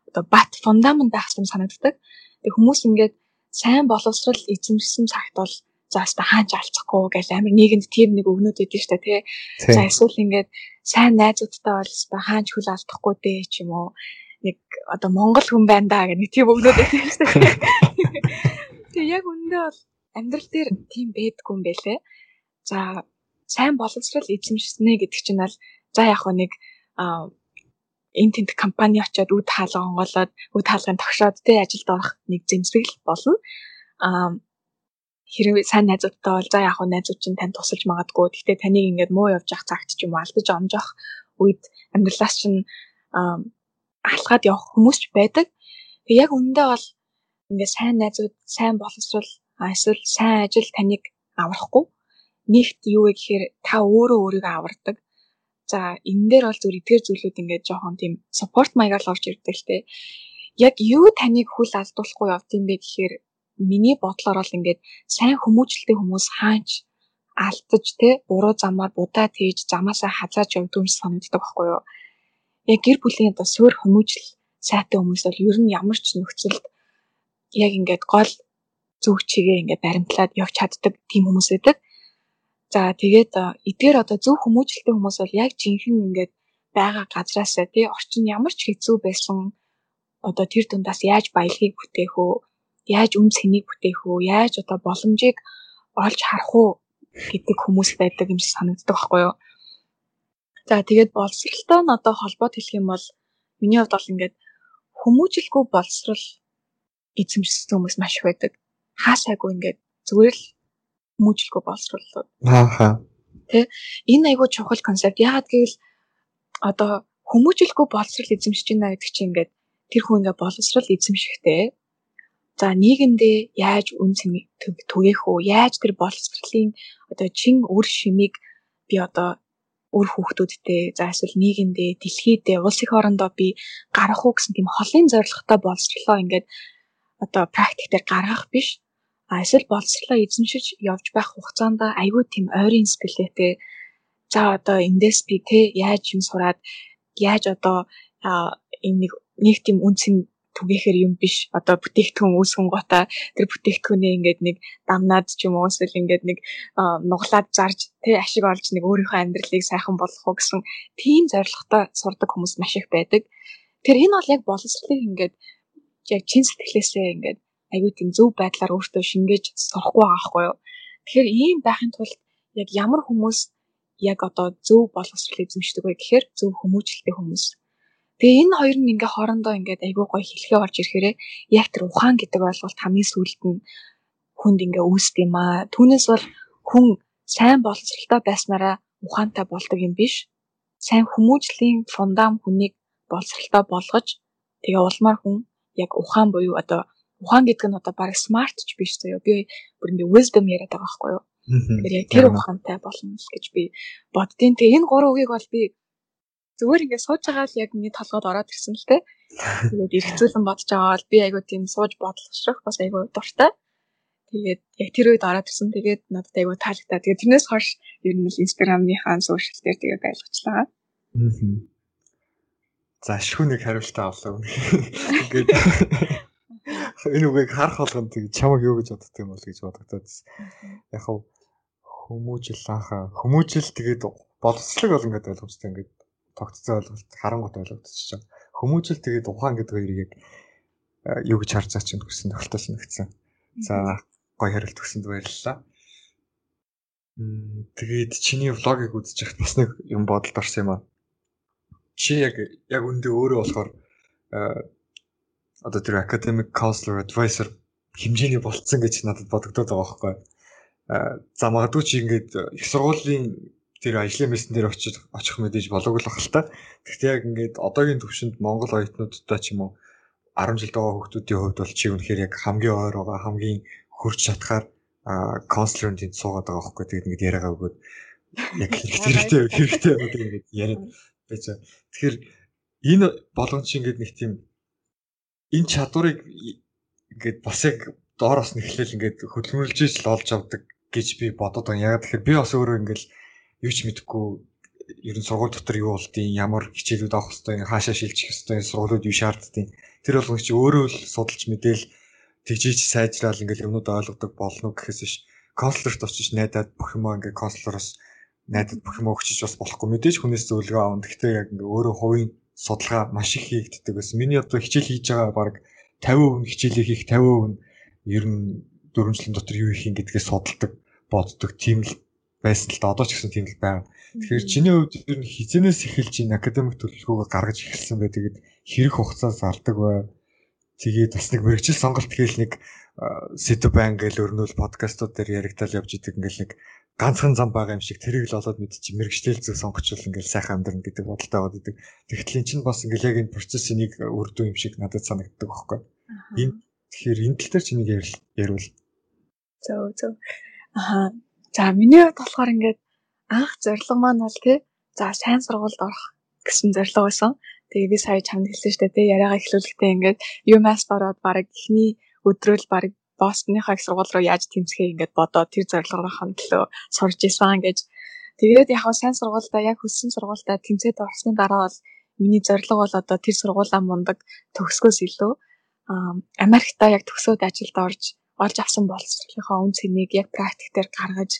[SPEAKER 2] одоо бат фундамент байх юм санагддаг. Тэг хүмүүс ингээд сайн боловсрал эзэмшсэн цагт бол за хаста хаач алцахгүй гэж амар нийгэмд тийм нэг өгнөд өгдөө штэ тий. За эсвэл ингээд сайн найзуудтай бол хаста хаач хүл алдахгүй дээ ч юм уу нэг одоо монгол хүн байна да гэх нэг тийм өгнөд байсан шүү дээ. Тэгээ яг үндэ бол амьдрал дээр тийм байдгүй юм байлээ. За сайн боловсрал эзэмшснэ гэдэг чинь бол за яг нэг энэ тент компани очиод үд хаалга онгоолоод үд хаалгын тогшоод тэ ажилд орох нэг зэмсгэл болно. Аа хэрвээ сайн найзуудтай бол за яг хөө найзууд чинь танд тусалж магадгүй. Гэхдээ таныг ингээд муу явж явах цагт ч юм уу алдаж омжох үед амьдралаас чинь алхаад явах хүмүүс ч байдаг. Яг үүндээ бол ингээд сайн найзууд, сайн боловсрол, эсвэл сайн ажил таныг аврахгүй. Нэгт юу вэ гэхээр та өөрөө өөрийгөө авардаг. За энэ дээр бол зүгээр эдгээр зүйлүүд ингээд жоохон тийм support маягаар л орж ирдэг л те. Яг юу таныг хүл алдуулахгүй явд юм бэ гэхээр миний бодлоор бол ингээд сайн хүмүүжлтэй хүмүүс хаач алдаж те буруу замаар будаа тээж замаасаа хазааж явдаг юм санагддаг байхгүй юу? Яг гэр бүлийн одоо суурь хүмүүжил сайтай хүмүүс бол ер нь ямар ч нөхцөлд яг ингээд гол зүг чигээ ингээд баримтлаад явж чаддаг тийм хүмүүс байдаг. За тэгээд эдгээр одоо зөв хүмүүжлэлтэй хүмүүс бол яг жинхэнэ ингээд байгаа газраасаа тий орчин ямар ч хэцүү байсан одоо тэр дундаас яаж баялагийг бүтээх үү яаж үн цэнийг бүтээх үү яаж одоо боломжийг олж харах уу гэдэг хүмүүс байдаг юм шиг санагддаг байхгүй юу. За тэгээд боловсралтай нь одоо холбоод хэлэх юм бол миний хувьд бол ингээд хүмүүжилгүй боловсрал эзэмшсэн хүмүүс маш их байдаг. Хаасайгүй ингээд зүгээр л хүмүүжилгүй боловсрал.
[SPEAKER 1] Ааха.
[SPEAKER 2] Тэ энэ айгүй чухал концепт. Яагаад гэвэл одоо хүмүүжилгүй боловсрал эзэмшиж байна гэдэг чинь ингээд тэр хүн ингээд боловсрал эзэмшихтэй За нийгэмдээ яаж үн цэнийг түгээх үү? Яаж тэр боловсролын одоо чин үр шимийг би одоо үр хүүхдүүдтэй за эсвэл нийгэмдээ дэлхийдээ улс их орондоо би гаргах уу гэсэн тийм холын зорилготой боловсрлоо ингээд одоо практиктээр гаргах биш. А эсвэл боловсрлоо эзэмшиж явж байх хугацаанд айгүй тийм ойрын сэтгэлээтэй. За одоо эндээс би те яаж юм сураад яаж одоо энэ нэг нэг тийм үнцэн түгээхэр юм биш. Одоо бүтээгдэхүүн үүсгэн гота тэр бүтээгдэхүүнээ ингээд нэг дамнаад ч юм уу эсвэл ингээд нэг нуглаад зарж тий ашиг олж нэг өөрийнхөө амьдралыг сайхан болгох уу гэсэн тийм зорилготой сурдаг хүмүүс маш их байдаг. Тэр энэ бол яг боловсролыг ингээд яг чин сэтгэлээсээ ингээд аюу тийм зөв байдлаар өөртөө шингээж сурахгүй байгаа хгүй юу. Тэгэхээр ийм байхын тулд яг ямар хүмүүс яг одоо зөв боловсрол эзэмшдэг вэ гэхээр зөв хүмүүжлэлтэй хүмүүс Тэгээ энэ хоёр нь ингээ хоорондоо ингээд айгүй гоё хэлхээ орж ирэхээрээ яг тэр ухаан гэдэг ойлголт хамгийн сүүлд нь хүнд ингээ үүсд юм аа. Түүнээс бол хүн сайн боловсралтай байснараа ухаантай болдог юм биш. Сайн хүмүүжлийн фундам хүнийг боловсралтай болгож тэгээ улмаар хүн яг ухаан буюу одоо ухаан гэдэг нь одоо баг смарт ч биш заяа. Би бүр ингээ wisdom яриад байгаа байхгүй юу? Тэгэхээр яг тэр ухаантай болно л гэж би боддیں۔ Тэгээ энэ гурван үгийг бол би зүгээр ингээд сууж байгаа л яг миний толгойд ороод ирсэн л те. Тэгээд эргцүүлэн бодож байгаа бол би айгуу тийм сууж бодлогошрох бас айгуу дуртай. Тэгээд яг тэр үед ороод ирсэн. Тэгээд надад айгуу таалагдаа. Тэгээд тэрнээс хойш ер нь л Instagram-ийнхаа сошиал дээр тэгээд байлгачлаа. Аа.
[SPEAKER 1] За шүүнийг хариултаа авлаа. Ингээд энэ үгийг харах болгонд чамаг юу гэж боддог юм бол гэж бодогдоод. Яг хав хүмүүжил анхаа хүмүүжил тэгээд боловсролыг бол ингээд ойлгомжтой ингээд тогтцоо ойлголт харангуут ойлгогдчихж байгаа. Хүмүүжил тэгээд ухаан гэдэг хоёрыг яг юу гэж харж байгаа чинь гэсэн тохиолдол нэгдсэн. За гоё хариулт өгсөнд баярлалаа. Тэгээд чиний влогийг үзэж яхад бас нэг юм бодолд орсон юм аа. Чи яг яг үндэ өөрөө болохоор одоо тэр academic counselor advisor хэмжээний болцсон гэж надад бодогдоод байгаа байхгүй. За магадгүй чи ингээд их сургуулийн тэр ажлын мессен дээр очиж очих мэдээж болоог л бах л та. Гэхдээ яг ингээд одоогийн төвшөнд Монгол оюутнуудтай ч юм уу 10 жилд байгаа хүүхдүүдийн хувьд бол чи үнэхээр яг хамгийн ойр байгаа хамгийн хурж чадхаар консулерын тэнд суугаад байгаа байхгүй тэгээд ингээд яриагаа өгөөд яг хэрэгтэй хэрэгтэй байдаг ингээд яриад байж. Тэгэхээр энэ болгон чи ингээд нэг тийм энэ чадварыг ингээд бас яг доороос нэхлээл ингээд хөдөлмөрлөж л олж авдаг гэж би бодод байна. Яг тэгэхээр би бас өөрөө ингээд юу ч мэдэхгүй ер нь сургууль дотор юу болдгийг ямар хичээлүүд авах хэвтэй хаашаа шилжих хэвтэй сургуулиуд юу шаарддаг тэр болгоч чи өөрөө л судалж мэдээл тэгжиж сайжраал ингээл юмнууд ойлгодог болно гэхээс биш консулерт очиж найдаад бүх юмаа ингээ консулероос найдаад бүх юмаа өгчиж бас болохгүй мэдээж хүнээс зөвлөгөө авах. Гэхдээ яг ингээ өөрөө хувийн судалгаа маш их хийгддэг байсан. Миний одоо хичээл хийж байгаа баг 50% хичээлээ хийх 50% нь ер нь дөрвөн жилийн дотор юу хийх юм гэдгээс судалдаг, боддог. Тийм л байсан л да одоо ч гэсэн тийм л байна. Тэгэхээр чиний хувьд ер нь хизэнээс эхэлж энэ академик төлөвлөгөөгөө гаргаж эхэлсэн бай. Тэгээд хэрэг хугацаа зардаг бай. Тэгээд бас нэг мэрэгжил сонголт гээл нэг сэдв байн гээл өрнөл подкастууд дээр яригдал явж идэг ингээл нэг ганцхан зам байгаа юм шиг тэрийг л олоод мэдчих мэрэгчлэл зүг сонгочвол ингээл сайхан амьдрна гэдэг бодолтой байгаад идэг. Тэгэхдээ эн чинь бас ингээл яг энэ процессын нэг үрдүү юм шиг надад санагддаг байхгүй. Энэ тэгэхээр энэ тал дээр чи нэг ярил
[SPEAKER 2] Зөв зөв. Аа. За миний хувьд болохоор ингээд анх зорилго маань бол тий за сайн сургуульд орох гэсэн зорилго байсан. Тэгээ би сая чамд хэлсэн шүү дээ тий яриагаа эхлүүлэхдээ ингээд UMass ороод баг эхний өдрөөл баг Бостоныхаа их сургууль руу яаж тэмцэхээ ингээд бодоод тэр зорилгоор хандлоо сурж исэн гэж. Тэгээд яг сайн сургуультай яг хүссэн сургуультай тэмцээд орсны дараа бол миний зорилго бол одоо тэр сургуулаа мундаг төгсгөөс илүү Америкта яг төгсөөд ажилд орж олж авсан боловсролынхоо үн цэнийг яг практик дээр гаргаж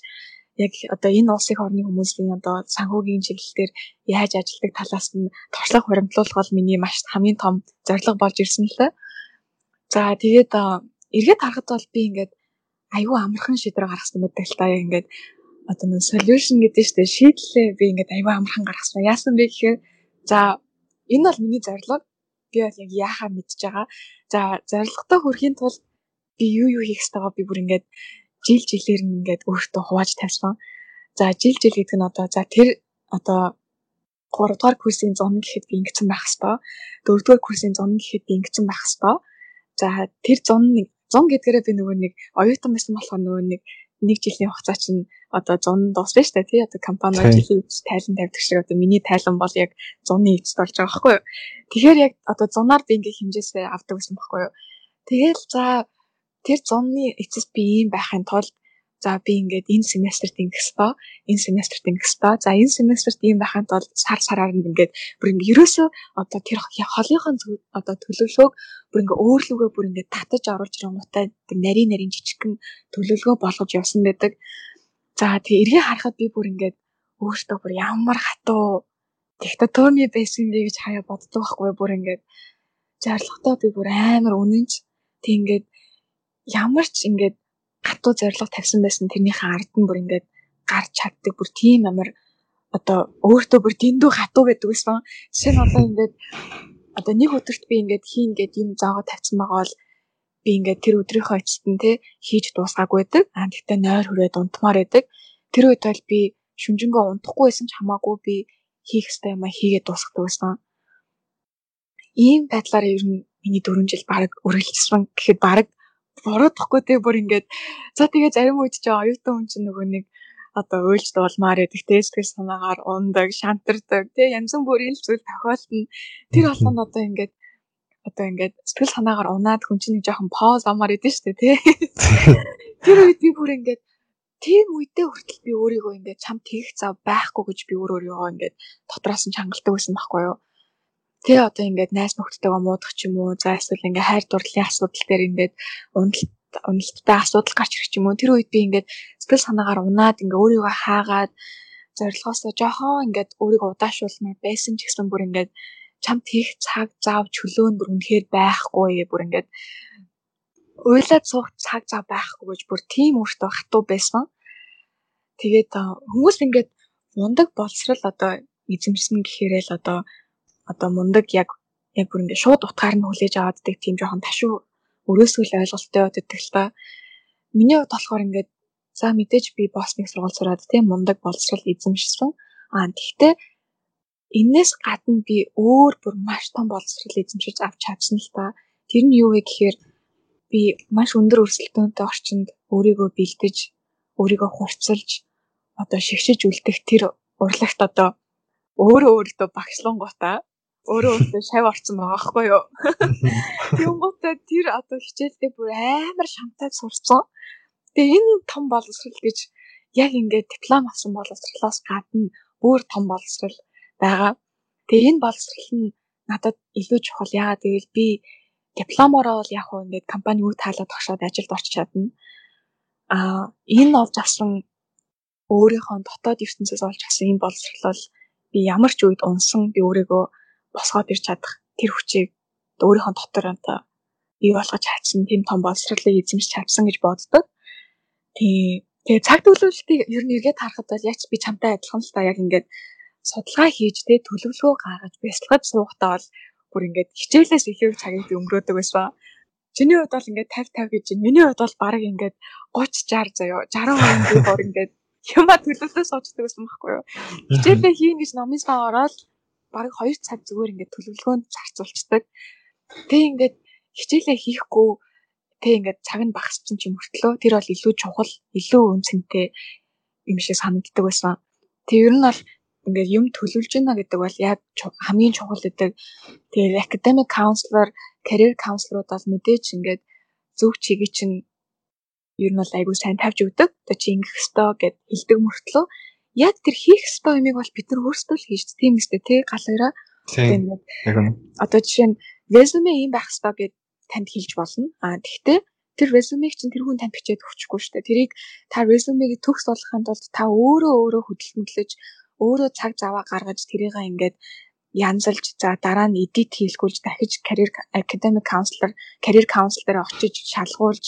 [SPEAKER 2] яг одоо энэ улсын орны хүмүүсийн одоо санхүүгийн чиглэлээр яаж ажилладаг талаас нь туршлага хуримтлуулах бол миний маш хамгийн том зорилго болж ирсэн л дээ. За тэгээд эргээд харахад бол би ингээд аюу амархан шийдвэр гаргасан байдаг л та яг ингээд одоо нэг solution гэдэг чинь шийдлээ би ингээд аюу амархан гаргасан. Яасан бэ гэхээр за энэ бол миний зорилго. Би бол яг яахаа мэдж байгаа. За зорилготой хүрэхийн тулд би юу юу хийх ёстойгоо би бүр ингээд жил жилээр нь ингээд өөртөө хувааж тавьсан. За жил жил гэдэг нь одоо за тэр одоо 3 дугаар курсын зун гэхэд би ингэсэн байх хэвээр. 4 дугаар курсын зун гэхэд би ингэсэн байх хэвээр. За тэр зун нэг зун гэдгээрээ би нөгөө нэг оюутан байсан болохоор нөгөө нэг нэг жилийн хугацаа чинь одоо 100 дуусна шүү дээ тий одоо компани жилийн тайлан тавьдаг шиг одоо миний тайлан бол яг 100-ны эцэст болж байгаа байхгүй юу. Тэгэхээр яг одоо 100-аар би ингээ хэмжээсээ авдаг гэсэн байхгүй юу. Тэгэл за тэр 100-ны эцэс би ийм байхын тулд за би ингээд энэ семестрт ингэх ёстой, энэ семестрт ингэх ёстой. За энэ семестрт ийм байхын тулд сар сараар нь ингээд бүр ингээд ерөөсөө одоо тэр холынхон одоо төлөвлөгөөг бүр ингээд өөрлөгөө бүр ингээд татаж оруулж ирэнгуйтай нарийн нарийн жижигхэн төлөвлөгөө болгож явсан байдаг. За тэгээ эргээ харахад би бүр ингээд өөртөө бүр ямар хатуу диктатурны байсан бэ гэж хаяа боддог байхгүй бүр ингээд зоригтой би бүр амар үнэнч тэг ингээд ямар ч ингээд хатуу зориг тавьсан байсан тэрнийхээ ард нь бүр ингээд гарч чаддаг бүр тийм амар одоо өөртөө бүр дэндүү хатуу байдаг байсан. Жишээ нь одоо ингээд одоо нэг өдөрт би ингээд хийн гэд юм зоогоо тавьсан байгаа бол би ингээд тэр өдрийнхөө эцэст нь те хийж дуусгаагүй байдаг. Аа тэгтээ нойр хүрээд унтмаар байдаг. Тэр үед бол би шүнжэнгөө унтахгүй байсан ч хамаагүй би хийх ёстой юм а хийгээд дуусгадаг байсан. Ийм байдлаар ер нь миний 4 жил баг үргэлжилсэн гэхэд баг буруудахгүй те бүр ингээд за тэгээ зарим үед ч оюутан хүн чинь нөгөө нэг одоо уйлж дуулмаар идэх те сэтгэл санаагаар ундаг, шантардаг те янз бүрийн зүйл тохиолдно. Тэр болгонд одоо ингээд одоо ингээд сэтгэл санаагаар унаад хүн чинь нэг жоохон поз амаар идэв штэ те. Тэр үед би бүр ингээд тийм үедээ хүртэл би өөрийгөө ингээд чам тэгэх зав байхгүй гэж би өөр өөрийгөө ингээд дотроос нь чангалдаг байсан байхгүй юу. Тэ одоо ингээд найз нөхдөдөө муудах ч юм уу за эсвэл ингээд хайр дурлалын асуудал дээр ингээд уналт уналттай асуудал гарч ирэх юм уу тэр үед би ингээд сэтгэл санаагаар унаад ингээ өөрийгөө хаагаад зорилгоосоо жоохон ингээд өөрийгөө удаашуулмаар байсан ч гэсэн бүр ингээд чамд хийх цаг зав чөлөө нь бүр үнэхээр байхгүй бүр ингээд уйлаад суух цаг зав байхгүй гэж бүр тийм өөртөө хатуу байсан. Тэгээд хүмүүс ингээд мундаг боловсрал одоо эзэмшсэн гэхээр л одоо одоо мундаг яг яг бүр ингээд шууд утгаар нь хүлээж авааддаг тийм жоохон ташуу өрөөсгөл ойлголттой байдаг л та. Миний хувьд болохоор ингээд за мэдээж би босныг сургууль сураад тийм мундаг боловсрал эзэмшсэн. Аа тэгтээ энээс гадна би өөр бүр маш том боловсрал эзэмшиж авч чадсан л та. Тэр нь юу вэ гэхээр би маш өндөр өрсөлдөөнтэй орчинд өөрийгөө бэлдэж, өөрийгөө хурцлж, одоо шигшиж үлдэх тэр урлагт одоо өөрөө өөртөө багшлангуудаа өөрөө өөртөө шав орсон байгаа байхгүй юу. Тэнгуүтээ тэр одоо хичээлдээ бүр амар шантайг сурцсан. Тэгээ энэ том боловсрал гэж яг ингээд диплом авсан боловсралаас гадна өөр том боловсрал байгаа. Тэгээ энэ боловсрал нь надад илүү чухал. Яагаад гэвэл би дипломороо бол яг хөө ингээд компани үг таалаад тогшоод ажилд орч чадна. Аа энэ олж авсан өөрийнхөө дотоод ертөнцөөс олж авсан энэ боловсрал бол би ямар ч үед унсан би өөрийгөө босгоод ирч чадах тэр хүчийг өөрийнхөө дотор одоо бий болгож чадсан тийм том боловсролыг эзэмшиж чадсан гэж боддог. Тий. Тэгээ цаг төлөвлөлтийг ер нь эргээд харахад бол яг би чамтай адилхан л та яг ингээд судалгаа хийж тэ төлөвлөгөө гаргаж бясалгаж суухдаа бол бүр ингээд хичээлээс илүү цагийг өнгөрөөдөг байсан. Чиний хувьд бол ингээд 50 50 гэж байна. Миний хувьд бол баг ингээд 30 60 заяа 60% би бүр ингээд Юма төлөвлөө суучдаг байсан байхгүй юу? Хичээлээ хийн гэж номынсаа ороод бараг 2 цаг зүгээр ингээд төлөвлөгөөнд зарцуулцдаг. Тэг ингээд хичээлээ хийхгүй тэг ингээд цаг нь багасчин ч юм хөртлөө тэр бол илүү чухал, илүү үнцэнтэй юм шиг санагддаг байсан. Тэг ер нь бол ингээд юм төлөвлөж байна гэдэг бол яг хамгийн чухал гэдэг. Тэгээд academic counselor, career counselor бол мэдээж ингээд зөв чигийг чинь ер нь бол айгүй сайн тавьж өгдөг. Одоо чи ингэх ёстой гэд хэлдэг мөртлөө яг тэр хийх ёстой юмыг бол бид нар өөрсдөө л хийж тийм үстэй тий галаараа.
[SPEAKER 1] Тийм.
[SPEAKER 2] Одоо жишээ нь resume ийм байх ёстой гэд танд хэлж болно. А тэгтээ тэр резюмег чинь тэр хүн танд бичээд өгчихгүй шүү дээ. Тэрийг та резюмег төгс болгохын тулд та өөрөө өөрөө хөдөлмөрлөж өөрөө цаг заваа гаргаж тэрийг ингээд янзалж за дараа нь эдит хийлгүүлж дахиж career academic counselor career counselor очиж шалгуулж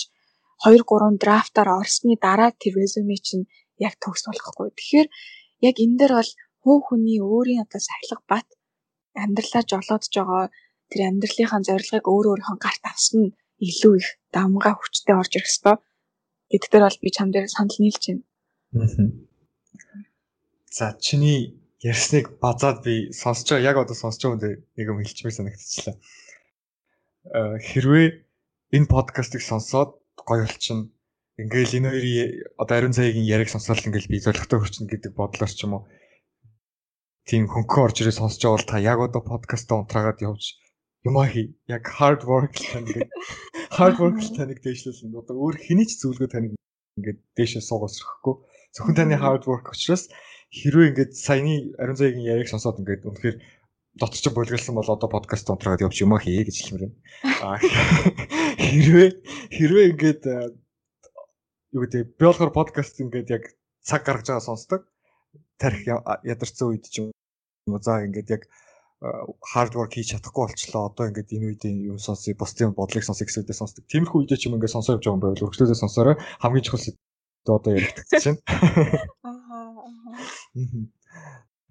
[SPEAKER 2] 2 3 драфтаар орсны дараа тэр резюме чинь яг төгс болохгүй. Тэгэхээр яг энэ дээр бол хуу хүний өөрийн одоо сахилга бат амьдралаа жолоодж байгаа тэр амьдралынхаа зорилгыг өөр өөрийнхөө гарт авсан нь илүү их дамгаа хүчтэй орж ирэх ёстой. Гэдгээр бол би чам дээр санал нийлж байна.
[SPEAKER 1] За чиний ярьсныг базаад би сонсож байгаа яг одоо сонсож байгаа үндэ нэг юм хэлчихмээр санагдчихлаа. Э хэрвээ энэ подкастыг сонсоод гоё болчихно. Ингээл энэ хоёрын одоо ариун цайгийн яриг сонсоод ингээл би зоригтой хүрчнэ гэдэг бодлоор ч юм уу. Тийм хөнгөн орж ирээ сонсож байгаа бол та яг одоо подкастаа унтраагаад явж юмаа хий. Яг hard work таныг hard work таныг дээшлүүлсэн. Одоо өөр хэний ч зөвлөгөө таныг ингээд дээшээ суугасрахгүй. Зөвхөн таны hard work учраас хэрвээ ингээд саяны ариун цайгийн яриг сонсоод ингээд үнэхээр дотор ч булгалсан бол одоо подкаст унтраад явж юмаа хий гэж хэлмээр байна. Аа хэрвээ хэрвээ ингээд юу гэдэг би болохоор подкаст ингээд яг цаг гаргаж байгаа сонсдог. Тарих ядарсан үед ч юм уу за ингээд яг hard work хийж чадахгүй болчлоо. Одоо ингээд энэ үед юу сонсъё, бусдын бодлыг сонсъё гэсэн үедээ сонсдог. Тиймэрхүү үедээ ч юм ингээд сонсоо явж байгаа юм байвал өргөжлөөсөө сонсороо хамгийн чухал одоо яригдчихэж байна. Аа.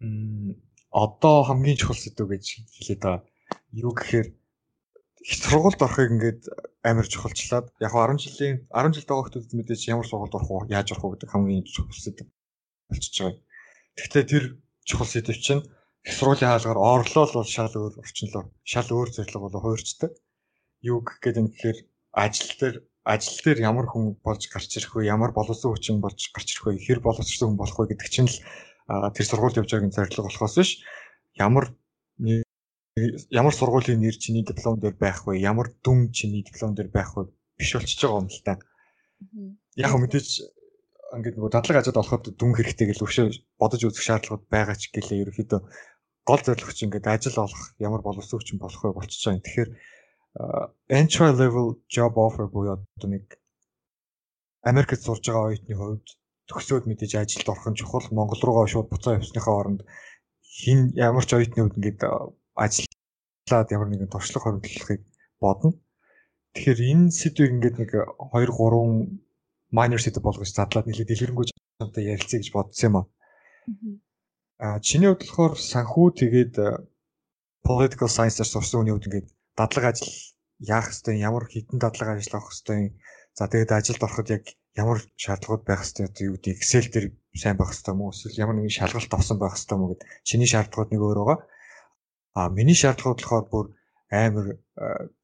[SPEAKER 1] Мм одоо хамгийн чухал сэдв гэж хэлээд байгаа. Юу гэхээр их сургуульд орохыг ингээд амар чухалчлаад яг 10 жилийн 10 жил байгаа хүмүүсд мэдээж ямар сургуульд орох уу, яаж орох уу гэдэг хамгийн чухал сэдв болчихж байгаа. Тэгэхээр тэр чухал сэдв чинь их сургуулийн хаалгаар орлол бол шал өөр орчнолоо шал өөр зорилго болоо хуурчдаг. Юу гэх гээд юм тэгэхээр ажил дээр ажил дээр ямар хүн болж гарч ирэх вэ? Ямар боловсон хүчин болж гарч ирэх вэ? Хэр боловсрсон хүн болох вэ гэдэг чинь л тэр сургуульд явж байгаагийн зорилго болохоос биш ямар ямар сургуулийн нэр чиний диплом дээр байх вэ? Ямар дүн чиний диплом дээр байх вэ? биш болчихж байгаа юм л та. Яг мэдээж ингээд нөгөө дадлаг ажид олоход дүн хэрэгтэй гэж өшөө бодож үзэх шаардлагууд байгаа ч гэлээ ерөөхдөө гол зорилго чинь ингээд ажил олох ямар боловсон хүчин болох вэ болчихж байгаа. Тэгэхээр entry level job offer буюу одоо нэг Америкт сурж байгаа оюутны хувьд төгсөөд мэдээж ажилд орох нь чухал. Монгол руугаа шууд буцаа явсныхаа оронд хин ямар ч оюутны хувьд ингээд ажиллаад ямар нэгэн туршлага хоригдлохыг бодно. Тэгэхээр энэ сэдвийг ингээд нэг 2 3 minor сэдв болгож задлаад нэлээд дэлгэрэнгүй жамтай ярилцъя гэж бодсон юм аа. Аа чиний хувьд болохоор санхүү тэгээд political science-аар сурсан хүний хувьд ингээд дадлага ажил яах хэвтэй ямар хитэн дадлага ажиллах хэвтэй за тэгээд ажилд ороход яг ямар шаардлагууд байх хэвтэй одоо юу гэдэг Excel дээр сайн байх хэвтэй мó эсвэл ямар нэгэн шалгалт авсан байх хэвтэй мó гэд чиний шаардлагууд нэг өөр байгаа. А миний шаардлагууд болохоор бүр амар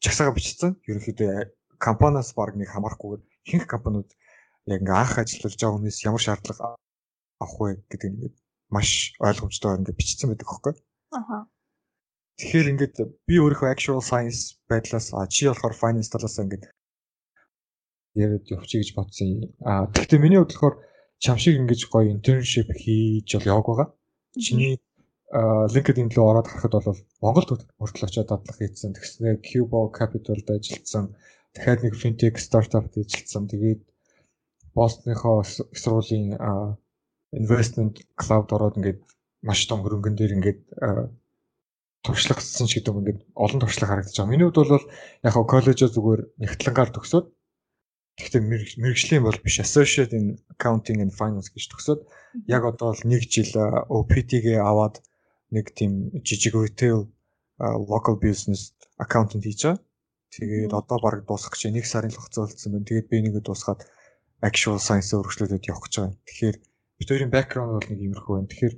[SPEAKER 1] жагсаага бичсэн. Ерөнхийдөө компаниас баг нэг хамаарахгүйгээр ихэнх компаниуд яг ингээ анх ажиллаж байгаа хүнээс ямар шаардлага авах вэ гэдэг ингээд маш ойлгомжтой ингээд бичсэн байдаг хөөхгүй. Аха. Тэгэхээр ингээд би өөрийнхөө actual science байдлаас чи болохоор finance талаас ингээд яриад явчих гэж бодсон. Аа гэхдээ миний хувьд болохоор чам шиг ингэж гоё internship хийж бол яваг байгаа. Чиний LinkedIn рүү ороод харахад бол Монголд хүртэл очиод дадлага хийсэн. Тэгснээр Cubo Capital-д ажилласан. Дахиад нэг fintech стартапт ажилласан. Тэгээд Бостныхоо их сургуулийн investment cloud ороод ингээд маш том хөрөнгөн дээр ингээд туршлагатсан шиг юм ингээд олон туршлага харагдаж байгаа. Миний хувьд бол яг хаа коллежоо зүгээр нэгтлэнгаар төгсөөд Гэхдээ мэрэгжлийн бол биш associate in accounting and finance гэж төгсөөд яг одоо л 1 жил OPT-гээ аваад нэг тийм жижиг retail local business accountant хийж байгаа. Тэгээд одоо баг дуусах гэж нэг сарын л хугацаа үлдсэн байна. Тэгээд би нэгэ дуусгаад actual science өргөжлөлөд явах гэж байгаа. Тэгэхээр бид хоёрын background бол нэг иймэрхүү байна. Тэгэхээр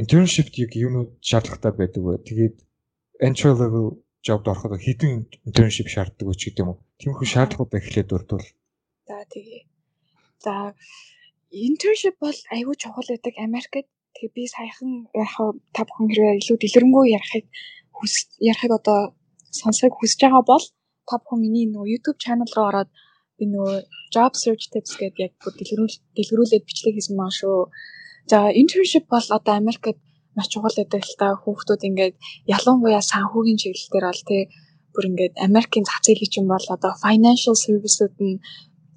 [SPEAKER 1] internship яг юунууд шаардлагатай байдаг вэ? Тэгээд entry level jobд ороход хэдэн internship шаарддаг вэ ч гэдэг юм уу? Тиймэрхүү шаардлагуудаа эхлээд дурдвал.
[SPEAKER 2] За тэгээ. За internship бол аюул чухал байдаг Америкт. Тэгээ би саяхан яг та бүхэн хэрэг илүү дэлгэрэнгүй ярихыг ярихыг одоо сонсохыг хүсэж байгаа бол та бүхэн миний нөгөө YouTube channel руу ороод би нөгөө job search tips гэдэг яг бүр дэлгэрүүл дэлгэрүүлээд бичлэг хийсэн маа шүү. За internship бол одоо Америкт маш чухал байдаг л та хүүхдүүд ингээд ялангуяа санхүүгийн чиглэл дээр бол тий бүр ингээд Америкийн зах зээлийн чинь бол одоо financial service-ууд нь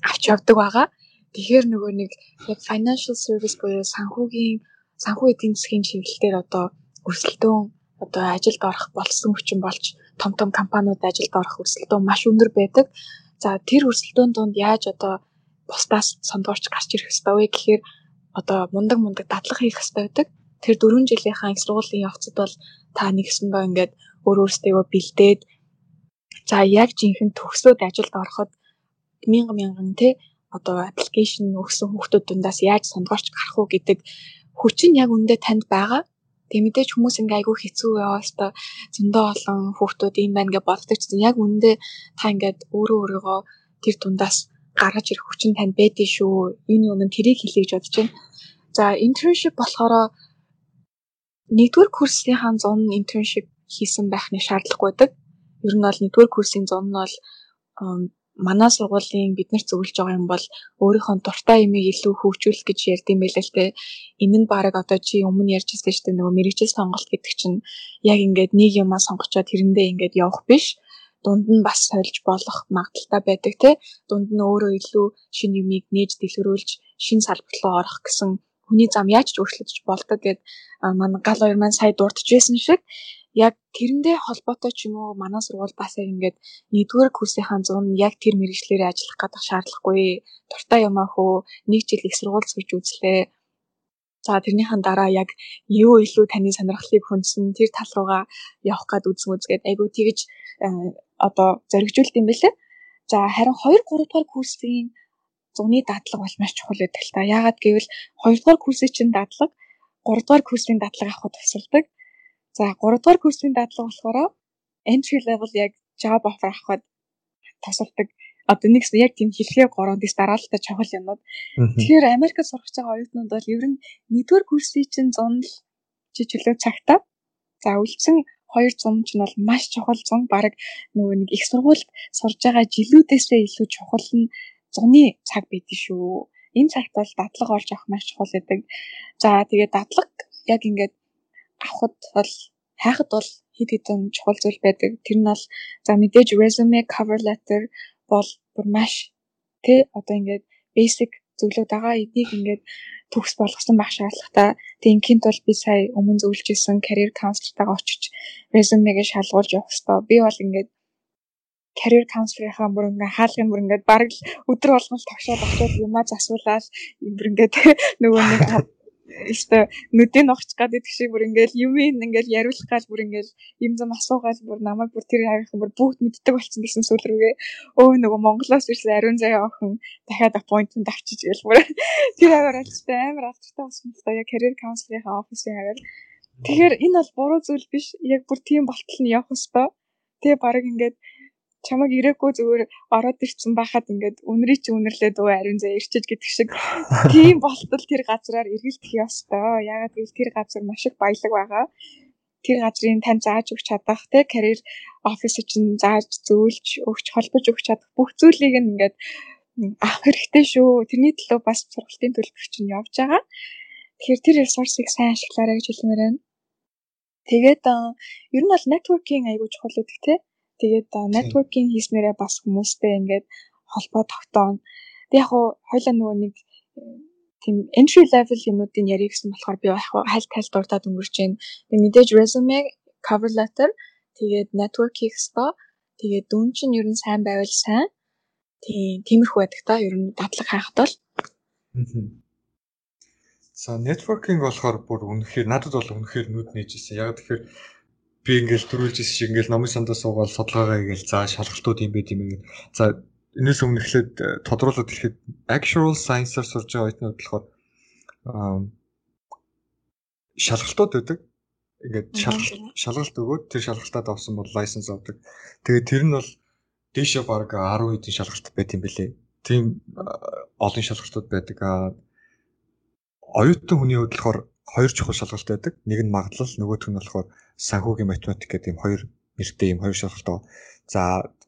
[SPEAKER 2] авч явдаг байгаа. Тэгэхээр нөгөө нэг яг financial service буюу санхүүгийн санхүү эдийн засгийн чиглэл дээр одоо өрсөлдөөн одоо ажилд орох болсон хүчин болж том том компаниуд ажилд орох өрсөлдөөн маш өндөр байдаг. За тэр өрсөлдөөн донд яаж одоо бусдаас сондгоорч гарч ирэх ёстой вэ гэхээр одоо мундаг мундаг дадлага хийх ёстой байдаг. Тэр 4 жилийнхаа их сургуулийн явцад бол та нэгсэндээ ингээд өөр өөрсдөө бэлдээд за яг жинхэнэ төгсөөд ажилд ороход мянган мянган тий одоо аппликейшн өгсөн хүүхдүүд дундаас яаж сондгоорч гарах уу гэдэг хүчин яг үндэ танд байгаа. Тэгээ мэдээж хүмүүс ингээ айгүй хэцүү яваа хэвээр зөндөө олон хүүхдүүд юм байна гэж боддог ч яг үндэ та ингээд өөрөө өөрийгөө тэр дундаас гаргаж ирэх хүчин танд байдгийг шүү. Юуны өмнө тэрийг хэлье гэж бодож байна. За internship болохоор нэгдүгээр курсынхаа 100 internship хийсэн байх нь шаардлагагүй байдаг. Ер нь бол нэгдүгээр курсын 100 нь бол манай сургуулийн биднэрт зөвлөж байгаа юм бол өөрийнхөө дуртай юмыг илүү хөгжүүлэх гэж ярьдсан байлээ л те. Энэ нь баг одоо чи өмнө ярьж байсан шүү дээ. Нөгөө мэрэгжил сонголт гэдэг чинь яг ингээд нэг юмаа сонгочоод тэрэндээ ингээд явах биш. Дунд нь бас сольж болох магадaltaй байдаг те. Дунд нь өөрөө илүү шинэ юмыг нээж дэлгэрүүлж шинэ салбар руу орох гэсэн хүний зам яаж ч өөрчлөгдөж болдог гэд манай гал хоёр маань сая дурдж байсан шиг яг тэрэндээ холбоотой ч юм уу манай сургууль бас яг ингээд нэгдүгээр курсынхаа 100 нь яг тэр мэрэгчлэрээ ажиллах гэдэг шаардлагагүй дуртай юмаа хөө нэг жил их сургууль сурж үзлээ За тэрнийхэн дараа яг юу илүү таны сонирхлыг хүнсэн тэр тал руугаа явах гад үзэн үзгээд айгу тэгж одоо зоригжуулт юм бэлээ. За харин 2 3 дугаар курсын зуны дадлага бол маш чухал байдаг л та. Яагаад гэвэл 2 дугаар курсын чинь дадлага 3 дугаар курсын дадлага авахд тусалдаг. За 3 дугаар курсын дадлага болохоор entry level яг job offer авахд тусалдаг. Одоо нэг яг тийм хэлхээ горонд дэс дараалтаа чухал юмнууд. Тэгэхээр Америкт сурах байгаа оюутнууд бол ер нь нэгдүгээр курсын чинь 100 л чичлөө цагтаа. За үлдсэн 200 ч нь бол маш чухал 100 баг нөгөө нэг их сургуульд сурж байгаа жилүүдээсээ илүү чухал нь зуны цаг байдаг шүү. Энэ цагт бол дадлага олж авах маш чухал байдаг. За тэгээд дадлага яг ингээд авахд бол хайхад бол хэд хэдэн чухал зүйл байдаг. Тэр нь бол за мэдээж resume, cover letter бол бүр маш тэ одоо ингээд basic зөвлөд байгаа эдийг ингээд төгс болгосон байх шаардлагатай. Тэгээ инкинт бол би сая өмнө зөвлөж исэн career counselor-тайгаа очиж resume-гээ шалгуулж явах хэрэгтэй. Би бол ингээд career counselor-ийнхаа бүр ингээ хаалгын бүр ингээ баг л өдөр болгон тогшоод очиод юмаа засуулаад бүр ингээ нөгөө нэг ихтэй нүдэн огч гад идэх шиг бүр ингээл юм ингээл яриулах гал бүр ингээл юм зам асуугаал бүр намайг бүр тэр харих бүр бүгд мэддэг болсон гэсэн сүл рүүгээ өө нөгөө Монголоос ирсэн ариун заяа охин дахиад аппойнтмент авчиж гээл бүр. Тэр аваар алчтай амар алчтай болсон л та. Яг career counselor-ийн офисын аваар тэгэхээр энэ бол буруу зүйл биш. Яг бүр тийм болтол нь явах хэвээр тэгээ баг ингээд чамайг ирээгүй зүгээр ороод ирсэн байхад ингээд үнрий чи үнэрлээд өө ариун заа ирчиж гэдэг шиг тийм болтол тэр газраар эргэлдэх ёстой. Ягаад гэвэл тэр газар маш их баялаг байгаа. Тэр газрын тань зааж өгч чадах те карьер офис чинь зааж зөөлж өгч холбож өгч чадах бүх зүйлийг ингээд авах хэрэгтэй шүү. Тэрний төлөө бас сургалтын төлбөр чинь явж байгаа. Тэгэхээр тэр ресурсыг сайн ашиглаарай гэж хэлмээр байна. Тэгээд ер нь бол networking аягүй чухал гэдэг те Тэгээд networking хийснээрээ бас хүмүүстэй ингээд холбоо тогтооно. Тэг яг хойлоо нөгөө нэг тийм entry level юмнуудын ярих гэсэн болохоор би яг хайл тайл дуртад өнгөрч जैन. Тэг мэдээж resume, cover letter, тэгээд network хийх ёстой. Тэгээд дүн чинь ер нь сайн байвал сайн. Тийм тиймэрхүү байдаг та ер нь дадлаг хайхад бол.
[SPEAKER 1] За networking болохоор бүр үнэхээр надад бол үнэхээр нүд нээжсэн. Яг тэгэхээр би ингээл төрүүлж ирсэн шиг ингээл номын сандаа суугаад судалгаагаа ингээл за шалгалтууд юм байт юм ингээд за энэс өмнө эхлээд э, тодруулаад ирэхэд actual science-аар сурж байгаа оюутнууд болохоор шалгалтууд өгдөг. Ингээд шалгалт өгөөд тэр шалгалтад авсан бол license авдаг. Тэгээд тэр нь бол дээшээ баг 10 хэдийн шалгалт байт юм бэлээ. Тийм олон шалгалтууд байдаг. Оюутан хүний хувьд болохоор хоёр чухал шалгалт байдаг. Нэг нь магадлал, нөгөөх нь болохоор санхүүгийн математик гэдэг юм хоёр нэртэй юм хоёр шалгалт байгаа. За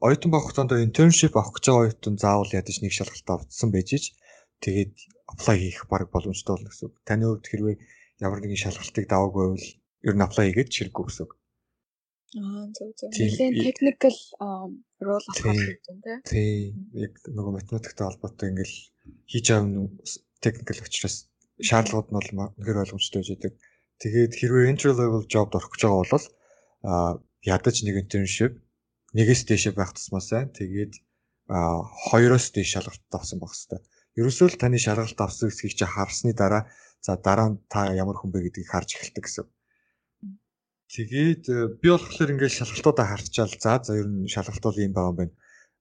[SPEAKER 1] оюутан байх хугацаанд internship авах гэж байгаа оюутан заавал ядаж нэг шалгалт авсан байж ич тэгээд apply хийх баг боломжтой болно гэсэн үг. Таны хувьд хэрвээ ямар нэгэн шалгалтыг даваагүй бол ер нь apply хийгээд чирэггүй гэсэн үг.
[SPEAKER 2] Аа зөв зөв. Нэгэн technical role авах гэдэг юм тий.
[SPEAKER 1] Тий. Яг нөгөө математиктэй холбоотой ингээл хийж аав нь technical учраас шаардлагууд нь бол үнэхээр ойлгомжтой байж байдаг. Тэгээд хэрвээ entry level job орох гэж байгаа бол а ядаж нэг internship нэгээс дээшээ байх тусмаа сайн. Тэгээд а хоёроос дээш шалгалт авсан байх хэвээр. Ерөөсөө л таны шалгалт авсан хэсгийг чи харсны дараа за дараа нь та ямар хүн бэ гэдгийг харж эхэлдэг гэсэн. Тэгээд э, би болохоор ингээд шалгалтуудаа харчаал за за ер нь шалгалт бол ийм байгаа юм байна.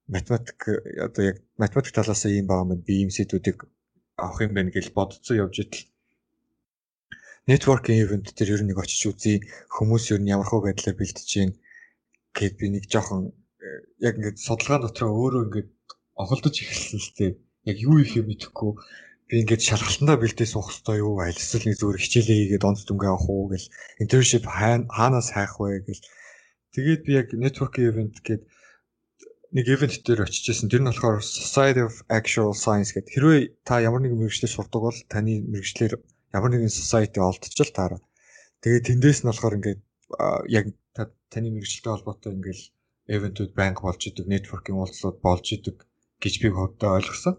[SPEAKER 1] Математик э, одоо яг математик талаас ийм байгаа юм байна. Би ийм сэдвүүдийг авах юм байна гэж бодцоо явж идэл networking event дээр ер нь нэг очиж үзье. Хүмүүс ер нь ямар хөө байдлаар бэлдэж чинь гэд би нэг жоохон э, яг ингээд судалгаа дотроо өөрөө ингээд оголдож эхэлсэн л тээ яг юу их юм мэдэхгүй би ингээд шалгалтандаа бэлдээ суух хэрэгтэй юу? Аль эсвэл нэг зүгээр хичээлээ хийгээд онц дүнгээ авах уу гэл. Internship хаанаас хайх вэ гэл. Тэгээд би яг networking event гээд нэг event дээр очиж исэн. Тэр нь болохоор Society of Actual Science гэдэг. Хэрвээ та ямар нэгэн мэрэгчлэр сурдаг бол таны мэрэгчлэр ямар нэгэн society олдчихл таараа. Тэгээд тэндээс нь болохоор ингээд яг таны мэрэгчлэлтэй холбоотой ингээд event-үүд банк болж идэг, networking уулзлууд болж идэг гэж би хөвдөө ойлгосон.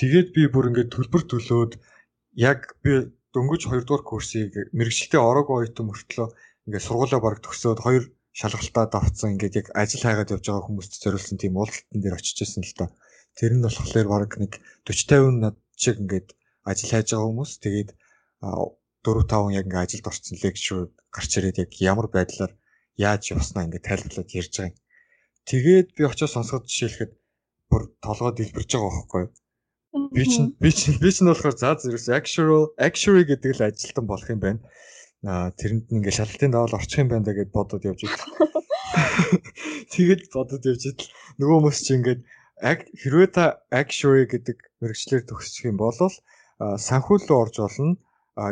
[SPEAKER 1] Тэгээд би бүр ингээд төлбөр төлөөд яг би дөнгөж 2 дугаар курсыг мэрэгчлэлтэй ороогүй оюутан мөртлөө ингээд сургуулаа бараг төгсөөд 2 шалгалтад авцсан ингээд яг ажил хайгаад явж байгаа хүмүүст зориулсан тийм уулзалтан дээр очиж байсан л та. Тэр нь болохоор баг нэг 40 50 над шиг ингээд ажил хайж байгаа хүмүүс тэгээд 4 5 яг ингээд ажилд орсон лекчер гарч ирээд яг ямар байдлаар яаж явснаа ингээд тайлбарлаад ярьж байгаа юм. Тэгээд би очиж сонсоход жишээлхэд бүр толгой дэлбэрж байгаа байхгүй юу? Би чинь би чинь би чинь болохоор за зэрэгс actual actuary гэдэг л ажилтан болох юм байна тэрэнд нь ингээ шалгалтын давал орчих юм байна да гэд бодоод явж идэл. Тэгээд бодоод явж идэл нөгөө хүмүүс чи ингээд хэрвээ та actuary гэдэг мэрэгчлэр төгсчих юм бол санхүү рүү орж болно,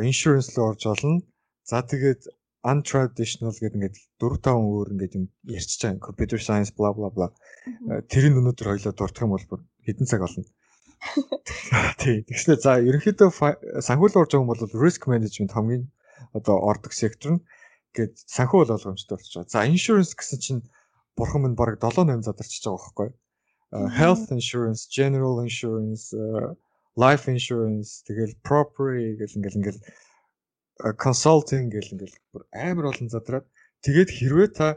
[SPEAKER 1] insurance руу орж болно. За тэгээд untraditional гэдэг ингээд 4 5 өөр ингээд юм ярьчих чам computer science bla bla bla. Тэрийг өнөөдөр хоёлоо дурдах юм бол хэдэн цаг болно. Тий. Тэгснэ за ерөнхийдөө санхүү руу орж байгаа юм бол risk management хамгийн одоо ордог сектор нь гээд санхүү бол ойлгомжтой болчих жоо. За insurance гэсэн чинь бурхан минь бараг 7 8 задарчиж байгаа байхгүй. Health insurance, general insurance, life insurance, тэгэл property гэл ингээл ингээл consulting гэл ингээл амар олон задраад тэгээд хэрвээ та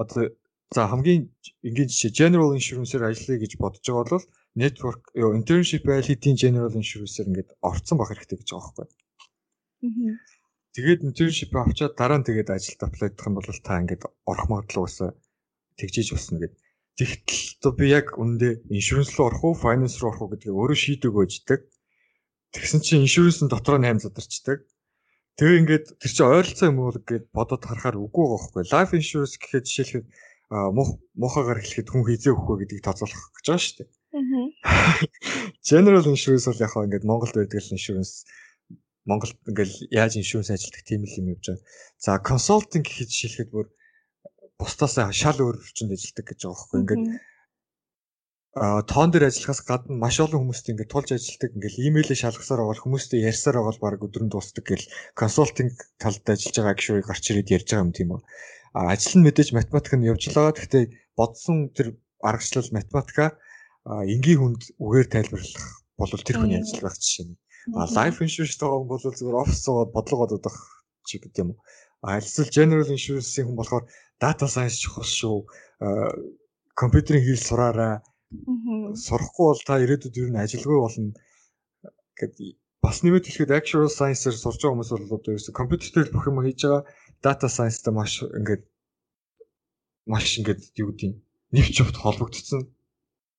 [SPEAKER 1] одоо за хамгийн энгийн жишээ general insurance-ээр ажиллая гэж бодож байгаа бол network ёо internship байл хэдийн general insurance-ээр ингээд орцсон байх хэрэгтэй гэж байгаа байхгүй. Тэгээд internship авчаад дараа нь тэгээд ажилд аплайдах юм бол та ингээд орох магадлал уусаа тэгжиж басна гэд. Тэгтэл би яг үндэ иншүрэнс рүү орох уу, finance руу орох уу гэдгийг өөрөө шийдэг өгөөждөг. Тэгсэн чинь иншүрэнс нь дотроо 8 задарчдаг. Тэгээ ингээд тэр чинь ойролцоо юм уу гэд бодоод харахаар үгүй байгаа байхгүй. Life insurance гэхэд жишээлхэд муухагаар хэлэхэд хүн хизээ өгөх вэ гэдгийг тооцоолох гэж байгаа шүү дээ. General insurance бол яг хаа ингээд Монголд байдаг insurance Монголд ингээл яаж иншүүрэнс ажилтдаг тийм л юм явж байгаа. За консалтинг гэж жишээлхэд бүр бусдаасаа шал өөр хүчинд ажилтдаг гэж байгаа байхгүй ингээд а тоон дээр ажиллахаас гадна маш олон хүмүүст ингээд тулж ажилладаг ингээд имэйлээ шалгасаар байгаа хүмүүстэй ярьсаар байгаа баг өдрөнд дуусдаг гэл консалтинг талд ажиллаж байгаа гişүүг гарч ирээд ярьж байгаа юм тийм үү. А ажил нь мэдээж математик нь явж байгаа. Гэхдээ бодсон тэр аргачлал математика энгийн хүнд үгээр тайлбарлах бол тэр хүний ажил байх жишээ нь. А life insurance байгаа хүн бол зүгээр офис суугаад бодлого бодох чи гэдэг юм. А эсвэл general insurance-ийн хүн болохоор data science чухал шүү. компьютерийн хэл сураарай. Сурахгүй бол та ирээдүйд ер нь ажилгүй болно гэдэг бас нэмээд хэлэхэд actual science-ээр сурж байгаа хүмүүс бол одоо ерөөсө компьютертэй бүх юм хийж байгаа data science-тай маш ингээд маш ингээд юу гэдэг нь нэвч явт холбогдсон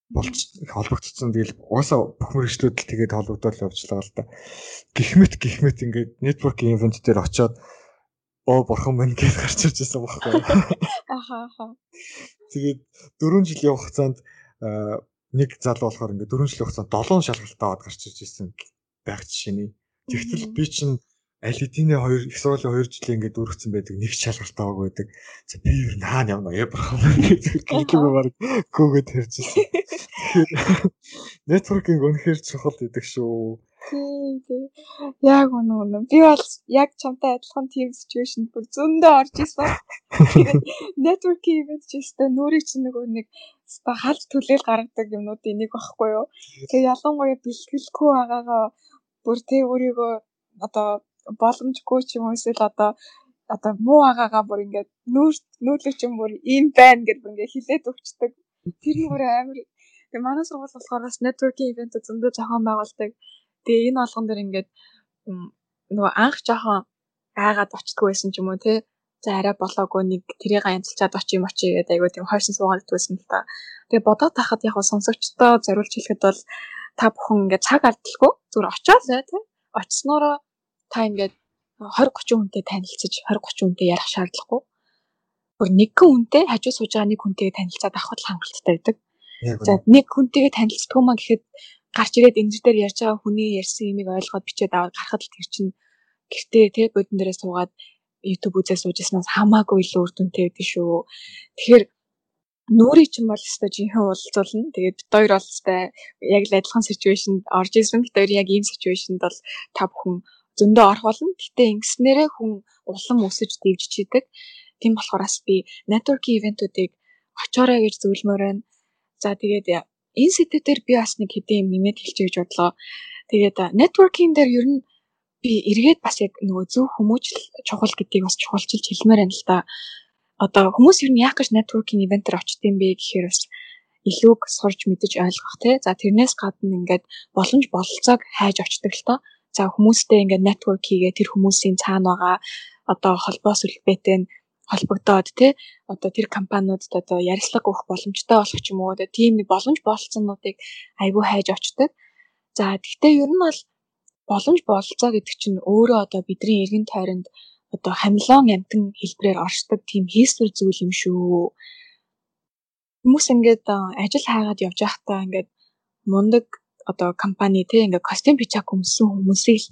[SPEAKER 1] болж холбогдсон. Тэгэл угаасаа бүх мэрэгчлүүд л тэгээд холбогдоод явуулчихлаа л да. Гихмэт гихмэт ингээд network event дээр очиод оо бурхан минь гэж гарч ирж байсан байхгүй.
[SPEAKER 2] Аха аха.
[SPEAKER 1] Тэгээд 4 жилийн хугацаанд нэг залуу болохоор ингээд 4 жилийн хугацаанд 7 шалгалт аваад гарч ирж байсан байх жишээний. Тэгтэл би чинь аль хэдийн хоёр их сургуулийн 2 жилийн ингээд өргөцсөн байдаг нэг шалгалт аваагүй байдаг. За би юу наан явна яа гэж гэлээгүй баг гөөгөд хэржсэн. Тэгэхээр networking үнэхээр чухал гэдэг шүү.
[SPEAKER 2] Яг үнэ үнэ. Би бол яг чамтай адилхан team situation бүр зөндөө орж. Тэгээд networking event ч гэсэн нүрийг чинь нөгөө нэг ста халж түлээл гаргадаг юмнуудын нэг багхгүй юу. Тэгээд ялангуяа бэлтгэлгүй байгаагаа бүр тий өөрийгөө одоо боломжгүй ч юм уу эсвэл одоо одоо муу агаагаа бүр ингээд нүүр нүүрлэг ч юм бүр ийм байна гэдээ бүр ингээд хилээд өгчдөг. Тэр нь бүр амар. Тэгээ манай сургууль болохоор бас networking event зөндөө зохион байгуулдаг. Тэгээ энэ болгон дээр ингээд нөгөө анх жоохон гаагаад очтгүй байсан ч юм уу те. За арай болоогүй нэг тэрийг янзлчаад очим очие гэдэг айгуу тийм хойсон суугаад байсан л та. Тэгээ бодоод тахад яг сонсогчдоо зориулж хэлэхэд бол та бүхэн ингээд цаг алдалгүй зүгээр очиод лээ те. Очсноороо та ингээд 20 30 хүнтэй танилцаж 20 30 хүнтэй ярих шаардлагагүй. Бүр нэгэн хүнтэй хажуу сууж байгаа нэг хүнтэйгээ танилцаад авахд хангалттай байдаг. За нэг хүнтэйгээ танилцдгүй маа гэхэд гарч ирээд энэ дээр ярьж байгаа хүний ярьсан юмыг ойлгоод бичээд аваад гарахад л тэр чинь гэртээ тий бодон дээрээ суугаад YouTube үзээ суужснаас хамаагүй илүү үр дүнтэй байдаг шүү. Тэгэхээр нүрий чинь бол өстой жинхэнэ уулзуулна. Тэгээд бит хоёр бол өстой яг л адилхан ситүэйшнд орж исэн. Бит хоёр яг ийм ситүэйшнд бол та бүхэн зөндөө орох болно. Гэтэ ингэснээрээ хүн улам өсөж дэвжиж идэг. Тийм болохоор бас би networking ивентүүдийг очоорой гэж зөвлөмөр байна. За тэгээд энэ сэдвээр би бас нэг хэдийн юм нэмээд хэлчихье гэж бодлоо. Тэгээд networking дээр ер нь би эргээд бас яг нөгөө зөв хүмүүжил чухал гэдгийг бас чухалчилж хэлмээр байна л да. Одоо хүмүүс ер нь яг гэж networking event-ээр очдсон бэ гэхээр бас илүүг сурж мэдэж ойлгох тий. За тэрнээс гадна ингээд боломж бололцоог хайж очдог л тоо. За хүмүүстэй ингээд network хийгээ тэр хүмүүсийн цаана байгаа одоо холбоос үлбэтэй нь холбогдоод тий одоо тэр компаниудад одоо ярилцлага өгөх боломжтой болох ч юм уу тийм нэг боломж болцсонуудыг айгүй хайж очдог. За тэгтээ ер нь бол боломж болцоо гэдэг чинь өөрөө одоо бидний эргэн тойронд одоо хамлон амтан хэлбрээр оршдог тийм хийсвэр зүйл юм шүү. Хүмүүс ингээд ажил хаагаад явж байхдаа ингээд мундаг одоо компани те ингээд костюм бичаг өмссөн хүмүүсийг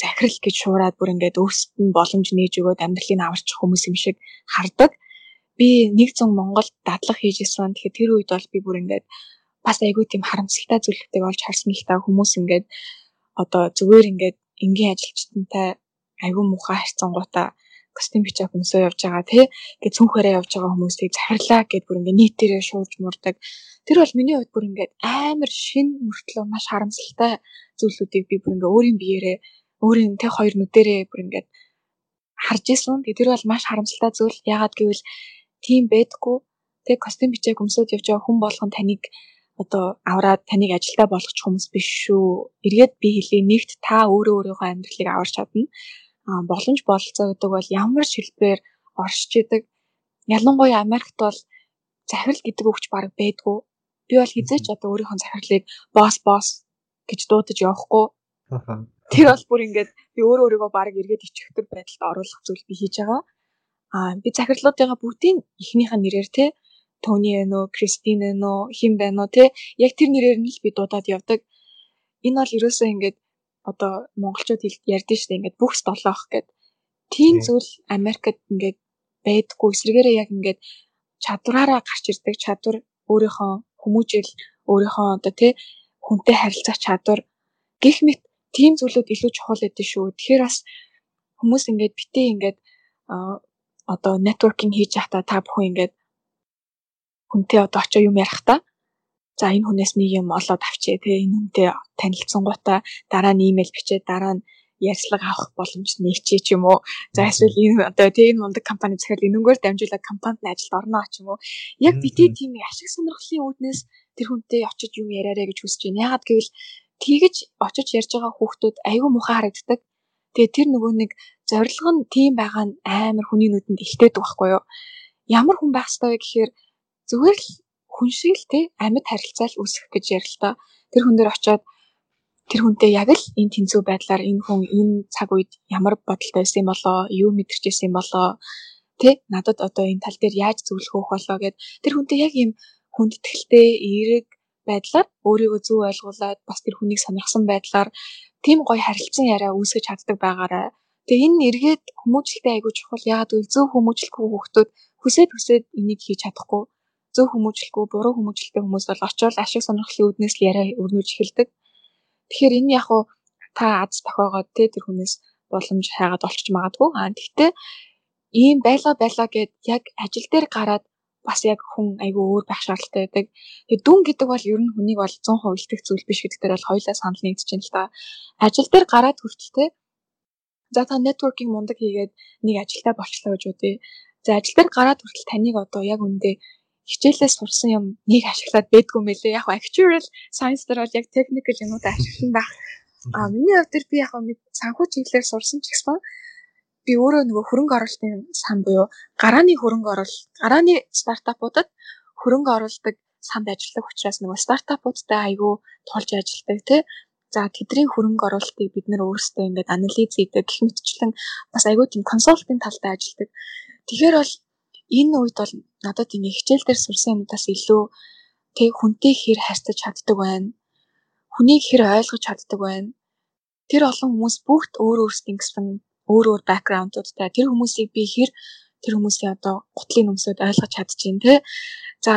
[SPEAKER 2] захирал гэж шуураад бүр ингээд өөрсдөд нь боломж нээж өгөөд амьдралыг аварчих хүмүүс юм шиг хардаг. Би нэг зам Монголд дадлаг хийж исэн. Тэгэхээр тэр үед бол би бүр ингээд бас айгүй тийм харамсалтай зүйлүүдийг олж харсан л та хүмүүс ингээд одоо зүгээр ингээд энгийн ажилчтантай айгүй муухай харьцангуудаа костюм бичээ хүмүүсөө явж байгаа тий ингээд цүнхээрээ явж байгаа хүмүүсийг захирлаа гэд бүр ингээд нийтээрээ шуурж мурдаг тэр бол миний хувьд бүр ингээд амар шин мөртлөө маш харамсалтай зүйлүүдийг би бүр ингээд өөрийн биеэрээ өөрийн тэг хоёр нүдэрээ бүр ингээд харж исэн. Тэгээ тэр бол маш харамсалтай зүйл. Яагаад гэвэл тийм байдгүй. Тэг костюм бичээг өмсөд явж байгаа хүн болгон таныг одоо авраад таныг ажилдаа болгочих хүмүүс биш шүү. Эргээд би хэлээ нэгт та өөрөө өөрийнхөө амьдралыг аварч чадна. Боломж бололцоо гэдэг бол ямар шилбээр оршиж идэг. Ялангуяа Америкт бол захирал гэдэг өгч баг байдгүй. Би бол хизээч одоо өөрийнхөө захирлыг босс босс гэж дуудаж явахгүй. Тэр бол бүр ингээд би өөрөө өөрийгөө баг эргээд ичхдэг байдалд оруулах зүйл би хийж байгаа. Аа би захирлуудыгаа бүгдийн эхнийх нь нэрээр те Тони ээ нөө, Кристин ээ нөө, хин байна уу те яг тэр нэрээр нь л би дуудаад явдаг. Энэ бол ерөөсөө ингээд одоо монголчууд ярьдэн штэ ингээд бүхс долоох гэд. Тийм зүйл Америкт ингээд байдгүй эсрэгээрээ яг ингээд чадвараараа гарч ирдэг чадвар өөрийнхөө хүмүүжил өөрийнхөө одоо тий хүнтэй харилцах чадвар гих мэт тийм зүйлүүд илүү чухал гэдэг шүү. Тэгэхээр бас хүмүүс ингээд битээ ингээд одоо networking хийж байхдаа та бүхэн ингээд хүнтэй одоо очоо юм ярих та за энэ хүнээс нэг юм олоод авчээ те энэ хүнтэй танилцсангуудаа дараа нь имэйл бичээд дараа нь ярьцлага авах боломж нэгчээ ч юм уу. За эсвэл энэ одоо тийм мундаг компани захирал энэнгээр дамжуулаад компанид ажилд орно ч юм уу. Яг битээ тийм ашиг сонирхлын үүднээс тэр хүнтэй очиж юм яриарэ гэж хүсэж байна. Ягаад гэвэл тэгэж очиж ярьж байгаа хүүхдүүд айгүй муухай харагддаг. Тэгээ тэр нөгөө нэг зорилго нь тийм байгаа нь амар хүний нүдэнд ихтэйдэг байхгүй юу? Ямар хүн байх ёстой вэ гэхээр зүгээр л хүн шиг л те амьд харилцаа л үүсгэх гэж ярилтаа. Тэр хүн дээр очиод тэр хүнтэй яг л энэ тэнцүү байдлаар энэ хүн энэ цаг үед ямар бодолтой байсан юм болоо, юу мэдэрч байсан юм болоо, тэ надад одоо энэ тал дээр яаж зөвлөх өөх болоо гэд тэр хүнтэй яг ийм хүндэтгэлтэй, эерэг байдлаар өөрийгөө зөв ойлгуулад бас тэр хүнийг сонирхсан байдлаар тийм гоё харилцан яриа үүсгэж чаддаг байгаарай. Тэгээ энэ эргээд хүмүүжлэлтэй айгүй чухал. Яагаад гэвэл зөв хүмүүжлэхгүй хүүхдүүд хүсээд хүсээд энийг хийж чадахгүй. Зөв хүмүүжлэхгүй, буруу хүмүүжлэлтэй хүмүүс бол очиод ашиг сонирхлын үүднээс л яриа өрнөж эхэлдэг. Тэгэхээр энэ яг уу та аз тохиогоод те тэр хүнээс боломж хайгаад олчиж магадгүй. Аа тэгтээ ийм байла байла гэд яг ажил дээр гараад бас яг хүн айгүй өөр байх шаардлагатай байдаг. Тэгээ дүн гэдэг бол ер нь хүнийг бол 100% илтгэх зүйл биш гэдэгтэр бол хоёлаа санал нэгдэж байна л та. Ажил дээр гараад хүртэлтэй за та networking мундаг хийгээд нэг ажилтаа болчлоо гэж үгүй. За ажил дээр гараад хүртэл таныг одоо яг үндэ хичээлээс сурсан юм нэг ашиглаад байдгүй мэлээ. Яг actual science дээр бол яг technical юмудаа ашиглан байх. А миний хувьд би яг санхүү чиглэлээр сурсан ч гэсэн би өөрөө нөгөө хөрөнгө оруулалтын сан буюу гарааны хөрөнгө оруулалт, гарааны стартапуудад хөрөнгө оруулдаг санд ажиллах учраас нөгөө стартапуудтай айгүй тулж ажилладаг тий. За тэдний хөрөнгө оруулалтыг бид нэр өөрсдөө ингээд анализ хийдэг гэх мэтчлэн бас айгүй тийм консалтинг талтай ажилладаг. Тэгэхээр бол энэ үед бол надад ингээ хичээл дээр сурсан юмудаас илүү тэг хүнтэй хэр харьцаж чаддаг байна. Хүнийг хэр ойлгож чаддаг байна. Тэр олон хүмүүс бүгд өөр өөрсдийн гэсэн өөр өөр бэкграундуудтай тэр хүмүүсийг би хэр тэр хүмүүсийн одоо гутлын өмсөд ойлгож чадчихээн те. За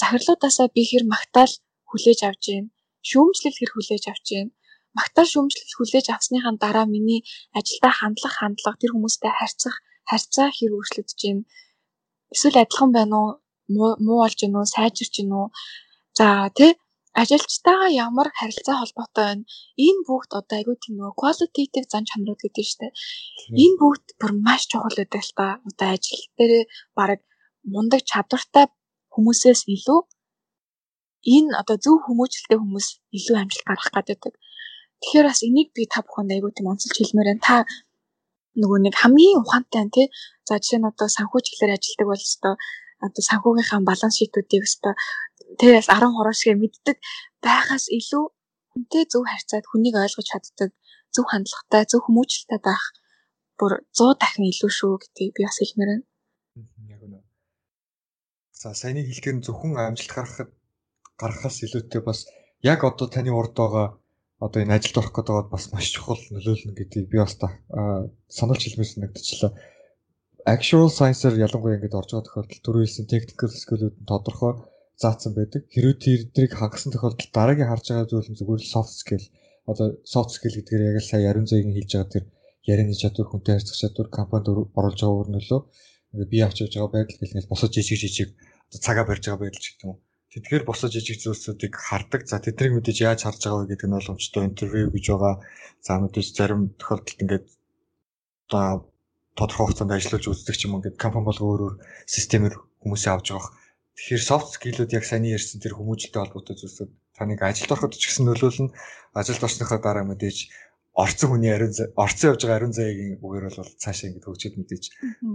[SPEAKER 2] захирлуудаасаа би хэр магтаал хүлээж авч гин шүүмжлэл хэр хүлээж авч гин магтаал шүүмжлэл хүлээж авсныхаа дараа миний ажилдаа хандлах хандлага тэр хүмүүстэй харьцах харьцаа хэр өөрчлөгдөж гин эсвэл адилхан байна уу муу болж гин үү сайжирч гин үү за тий ажилчтайгаа ямар харилцаа холбоотой байна. Энэ бүгд одоо айгүй тийм нөгөө qualitative зан чанарууд гэдэг шүү дээ. Энэ бүгд бүр маш чухал байдаг л та. Одоо ажил дээр баг мундаг чадвартай хүмүүсээс илүү энэ одоо зөв хүмүүжлэлтэй хүмүүс илүү амжилт гаргах гэдэг. Тэгэхээр бас энийг би та бүхэнд айгүй тийм онцолж хэлмээр байна. Та нөгөө нэг хамгийн ухаантай тий. За жишээ нь одоо санхүү чиглэлээр ажилладаг бол өстой одоо санхүүгийнхаа баланс шийтүүдийг өстой тэрээс 10 хуруу шиг мэддэг байхаас илүү хүнтэй зөв харьцаад хүнийг ойлгож чаддаг, зөв хандлагатай, зөв хүмүүжлэлтэй байх бүр 100 дахин илүү шүү гэдгийг би бас хэлмээр байна.
[SPEAKER 1] Яг үнэ. За саяны хэлдгээр нь зөвхөн амжилт гаргахад гаргахаас илүүтэй бас яг одоо таны урд байгаа одоо энэ ажилд орох гэдэг бол бас маш чухал нөлөөлнө гэдгийг би бас сануулж хэлмээр санагдчихлаа. Actual science-аар ялангуяа ингэж орж байгаа тохиолдолд түрүү хэлсэн technical skill-үүд нь тодорхой заасан байдаг. Хэрвээ тэрийг хагасан тохиолдолд дараагийн харж байгаа зүйл нь зүгээр л soft skill. Одоо soft skill гэдгээр яг л сая ярин зайгийн хэлж байгаа тэр ярианы чадвар, хүнтэй харьцах чадвар, компанид оруулж байгаа үр нөлөө бие авч явж байгаа байдал гэл ингээл босож жижиг жижиг одоо цагаа барьж байгаа байдал ч гэдэг юм уу. Тэдгээр босож жижиг зүйлсүүдийг хардаг. За тэднийг мэдээж яаж харж байгаа вэ гэдэг нь боломжтой интервью гэж байгаа. За мэдээж зарим тохиолдолд ингээд одоо тодорхой хугацаанд ажиллаж үздэг ч юм ингээд компани болго өөр өөр системээр хүмүүсээ авч явах Тэгэхээр soft skill-үүд яг сайн ярьсан тэр хүмүүжлэлтэй холбоотой зүйлсүүд таныг ажилд ороход ч гэсэн нөлөөлнө. Ажилд орсныхоо дараа мэдээж орцсон хүний ариун орцсон явж байгаа ариун заяагийн үгээр бол цаашаа ингэ хөгжөөд мэдээж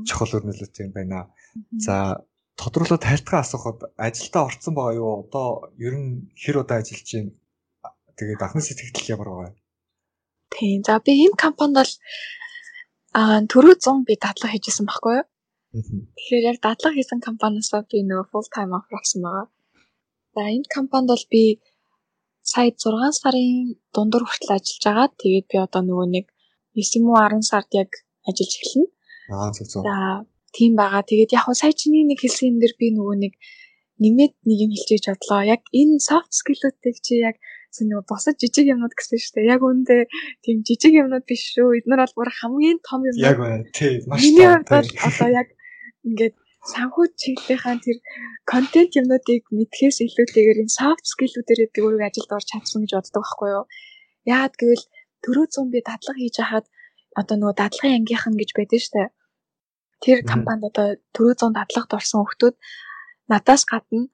[SPEAKER 1] чухал өр нөлөөтэй юм байна. За тодруулаад тайлтгаа асуухад ажилдаа орцсон байгаа юу? Одоо ер нь хэр удаа ажиллаж байна? Тэгээд анхны сэтгэл ямар байгаа вэ?
[SPEAKER 2] Тийм. За би энэ компанид бол аа түрүү 100 би дадлага хийжсэн байхгүй юу? Тэгэхээр яг дадлага хийсэн компаниасаа би нөгөө full time offer авсан байгаа. За энэ компанид бол би сая 6 сарын дундуур хүртэл ажиллаж байгаа. Тэгээд би одоо нөгөө нэг 9 муу 10 сард яг ажиллаж эхэлнэ.
[SPEAKER 1] Аа зөв зөв.
[SPEAKER 2] За тийм байгаа. Тэгээд яг сая чиний нэг хэлсэн юм дээр би нөгөө нэг нэмээд нэг юм хэлчихэж бодлоо. Яг энэ soft skill-үүдийг чи яг нөгөө босод жижиг юмнууд гэсэн шүү дээ. Яг үүндээ тийм жижиг юмнууд биш шүү. Эднэр бол бүр хамгийн том юм.
[SPEAKER 1] Яг байна. Тийм
[SPEAKER 2] маш том. Миний хувьд бол одоо яг ингээд санхүү чиглэлийнхаа тэр контент юмнуудыг мэдхээс илүүтэйгээр энэ soft skill-үүдээр би өөрөө ажилд орж чадсан гэж боддог байхгүй юу. Яагаад гэвэл төрөө зүүн би дадлага хийж хахад одоо нөгөө дадлагын ангийнхан гэж байдаг штэ. Тэр компанид одоо төрөө зүүн дадлагад орсон хүмүүс надаас гадна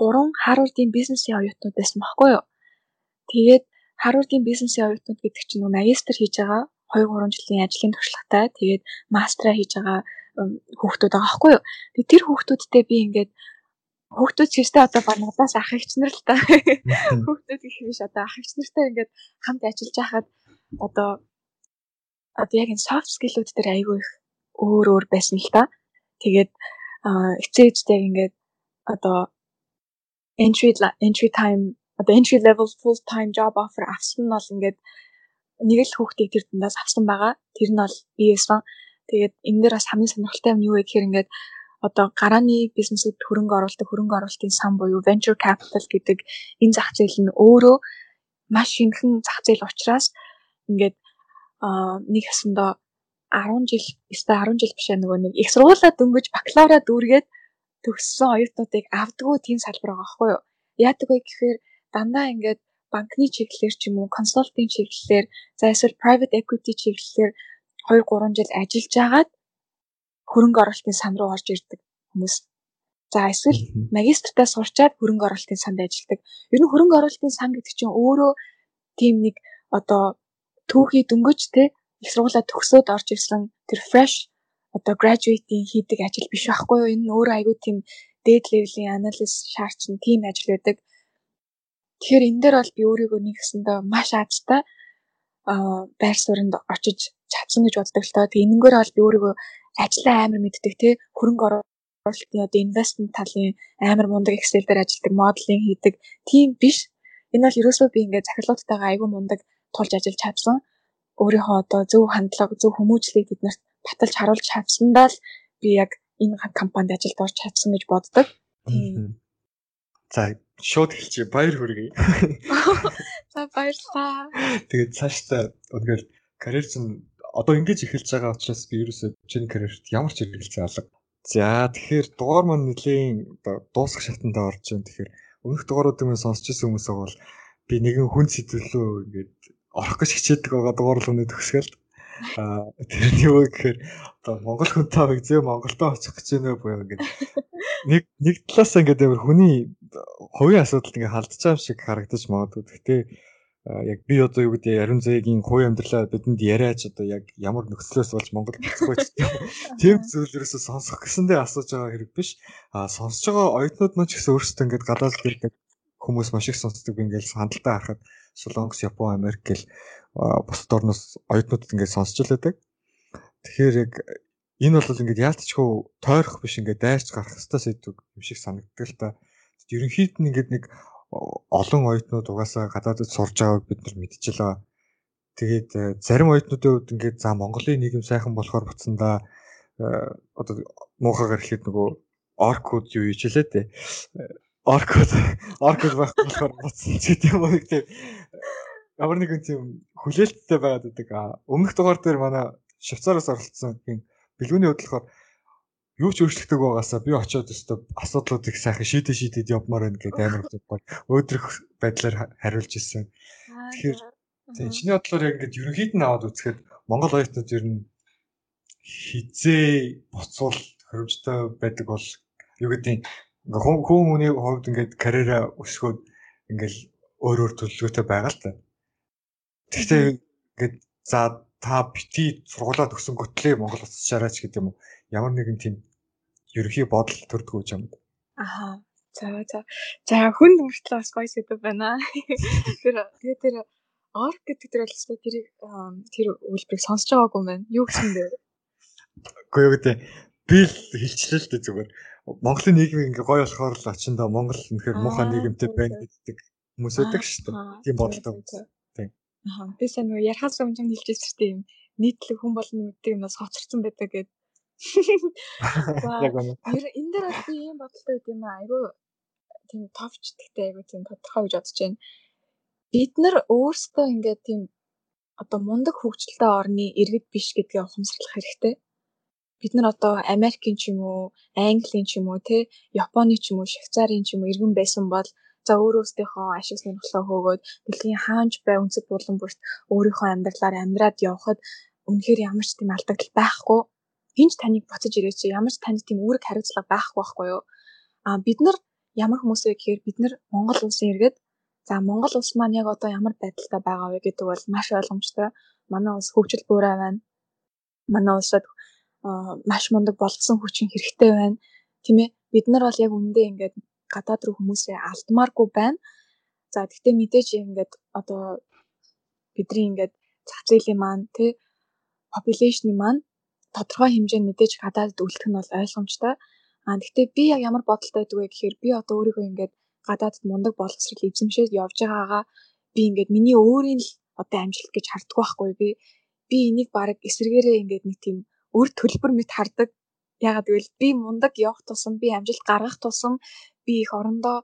[SPEAKER 2] гурван Харвардын бизнесийн оюутнууд байсан байхгүй юу. Тэгээд Харвардын бизнесийн оюутнууд гэдэг чинь нөгөө магистр хийж байгаа 2 3 жилийн ажлын туршлагатай. Тэгээд мастраа хийж байгаа хүүхдүүд байгаа байхгүй юу. Тэгээ тэр хүүхдүүдтэй би ингээд хүүхдүүд чиштэй одоо баг надаас ах эгч нар л та. Хүүхдүүд гэх биш одоо ах эгч нартай ингээд хамт ажиллаж байхад одоо одоо яг энэ soft skill-үүд дээр айгүй их өөр өөр байсан л та. Тэгээд эцээжтэй ингээд одоо entry entry time одоо entry level full time job offer авсан нь бол ингээд нэг л хүүхдийг тэр дундаас авсан байгаа. Тэр нь бол ES1. Тэгээд энэ дээр бас хамгийн сонирхолтой юм юу вэ гэхээр ингээд одоо гарааны бизнесүүд хөрөнгө оруулалт хөрөнгө оруулалтын сан буюу venture capital гэдэг энэ зах зээл нь өөрөө маш шинэхэн зах зээл учраас ингээд нэг хэсэндээ 10 жил, эсвэл 10 жил биш нөгөө нэг их сургуулаа дөнгөж бакалавра дүүргээд төгссөн оюутнуудыг авдггүй тийм салбар байгаа байхгүй юу? Яадаг вэ гэхээр дандаа ингээд банкны чиглэлээр ч юм уу, консалтинг чиглэлээр, за эсвэл private equity чиглэлээр 2 3 жил ажиллаж агаад хөрөнгө оруулалтын сан руу орж ирдэг хүмүүс. За эсвэл магистртаа сурчаад хөрөнгө оруулалтын санд ажилладаг. Ер нь хөрөнгө оруулалтын сан гэдэг чинь өөрөө тийм нэг одоо түүхий дөнгөж те их сургуулаа төгсөөд орж ирсэн тэр fresh одоо graduate-ийн хийдэг ажил биш байхгүй юу? Энэ өөрөө айгүй тийм дээд левелийн анализ шаардсан тийм ажил байдаг. Тэгэхээр энэ дээр бол би өөрийгөө нэг гэсэндээ маш аазтай аа байр суурьнд очиж чадсан гэж боддог л тоо. Тэгээ энэнгээр бол би өөрийгөө ажлаа амар мэддэг те хөрөнгө оруулалтын одоо инвестмент талын амар мундаг Excel дээр ажилладаг, моделинг хийдэг тийм биш. Энэ бол ерөөсөө би ингээд захирлуудтайгаа айгүй мундаг тулж ажиллаж чадсан. Өөрийнхөө одоо зөв хандлага, зөв хүмүүжлийг биднэрт баталж харуулж чадсандаа л би яг энэ компанид ажилд орж чадсан гэж боддог.
[SPEAKER 1] За шууд хэлчихье баяр хүргэе.
[SPEAKER 2] За баярлалаа.
[SPEAKER 1] Тэгээд цаашдаа өнөөр карьер чинь одоо ингэж эхэлж байгаа учраас би ерөөсөө чиний карьерт ямар ч хэрэгэлцээ алга. За тэгэхээр дугаар маань нэлийн дуусах шатанд орж байна. Тэгэхээр өмнөх дугааруудыг минь сонсч ирсэн хүмүүс бол би нэгэн хүн сэдвлөө ингээд орох гэж хичээдэг байгаа дугаарлууны төгсгөл а тэр нь юу гэхээр одоо Монгол хүнтэй авыг зөө Монголдо очих гэж байна буюу ингээд нэг нэг талаас ингээд амар хүний хувийн асуудалд ингээд халдж байгаа шиг харагдаж магадгүй. Гэхдээ яг би одоо юу гэдэг ариун зээгийн хувь амьдралаа бидэнд яриач одоо яг ямар нөхцлөөс болж Монгол буцахгүй ч тийм зүйл ерөөсөө сонсох гэсэндээ асууж байгаа хэрэг биш. А сонсож байгаа оюутнууд маань ч гэсэн өөрсдөө ингээд гадаад ирдэг хүмүүс маш их сонсдог би ингээд хандлтаа харахад Солонгос, Япон, Америк гэл бусад орноос оюутнуудад ингээд сонсч л байдаг. Тэгэхээр яг энэ бол ингээд яалтчгүй тойрох биш ингээд дайрч гарах хэвээр сэдв юм шиг санагддаг л та. Ерөнхийд нь ингээд нэг олон оюутнууд угаасаа гадаадд сурж байгааг бид нар мэдчихлээ. Тэгээд зарим оюутнуудын хувьд ингээд за Монголын нийгэм сайхан болохоор буцсандаа одоо муухагаар хэлэхэд нөгөө оркууд юу хийчихлээ те. Оркууд оркууд байх болохоор буцсан ч гэдэг юм уу тийм ямар нэгэн тийм хүлээлттэй байгаад байдаг. Өмнөх дугаар дээр манай Швейцараас оролцсон хин бэлгүүний хөдөлгөөр юу ч өөрчлөгдөг байгаасаа би очиод өстө асуудлуудыг сайхан шийдэ шийдэд явмаар байна гэдэг амар гоо өөдрөх байдлаар хариулж ирсэн. Тэгэхээр тийм чиний бодлоор яг ингэж ерөнхийд нь аваад үзэхэд Монгол оюутнууд ер нь хизээ буцуул хөрөмжтэй байдаг бол юу гэдэг хүн хүний хувьд ингээд карьераа өсгөөд ингээд өөр өөр төлөвлөгөөтэй байгаа л та. Гэхдээ ингээд за та бити сургуулаа төгсөн готлээ Монгол уцчаараач гэдэг юм уу? Ямар нэгэн тийм ерөөхий бодол төрдгөө юм.
[SPEAKER 2] Аха. За за. За хүн мөртлөө бас гоё сэдв байна. Тэр тэгээ тэр орк гэдэг тэр бол тэр тэр үйлбэрийг сонсож байгаагүй маань. Юу гэсэн бэ?
[SPEAKER 1] Гэхдээ би л хэлчихлээ л дээ зүгээр. Монголын нийгэм ингээ гоё болохоор л очиндоо Монгол үнэхээр муухай нийгэмтэй байна гэдэг хүмүүс байдаг шүү дээ. Тийм бодолтой хүмүүс. Тийм.
[SPEAKER 2] Аа. Би сайн нөгөө ярахаас өмнө ч хэлчихсэн юм. Нийтлэг хүн болон мэддэг юмнаас хоцорсон байдаг гэдэг Яг үнэ. Энэ дээр бас ийм бодолтой байт юм аа. Айгүй тийм товч гэхдээ айгүй тийм тодорхой гэж бодож байна. Бид нар өөрсдөө ингээд тийм одоо мундаг хөгжилтэй орны иргэд биш гэдгээ ухамсарлах хэрэгтэй. Бид нар одоо Америкийн ч юм уу, Английн ч юм уу, тэ Японы ч юм уу, Швейцарын ч юм уу иргэн байсан бол за өөрөөсдийнхөө ашиг сонирхлоо хөөгөөд дэлхийн хаанч бай өнцөг булан бүрт өөрийнхөө амьдралаар амьдраад явхад үнэхээр ямар ч тийм алдагдал байхгүй. Хинч таныг буцаж ирээч ямар ч танд тийм үүрэг хариуцлага байхгүй байхгүй юу? А бид нар ямар хүмүүс вэ гэхээр бид нар Монгол улсын иргэд. За Монгол улс маань яг одоо ямар байдалтай байгаа вэ гэдэг бол маш ойлгомжтой. Манай улс хөгжил буурай байна. Манай улсад маш мундаг болгосон хүчин хэрэгтэй байна тийм ээ бид нар бол яг үндэ ингээд гадаад руу хүмүүсээ алдмааргүй байна. За тэгтээ мэдээж ингээд одоо бидний ингээд зах зээлийн маань тий популяшны маань тодорхой хэмжээнд мэдээж гадаадд үлдэх нь бол ойлгомжтой. Аа гэхдээ би яг ямар бодолтой байдаг вэ гэхээр би одоо өөрийгөө ингээд гадаадд мундаг боловсрал эзэмшээд явж байгаагаа би ингээд миний өөрийн л одоо амжилт гэж харддаг байхгүй би би энийг баг эсэргээрээ ингээд нэг тийм өр төлбөр мэт хардаг. Ягаад гэвэл би мундаг явах тусам би амжилт гаргах тусам би их орондоо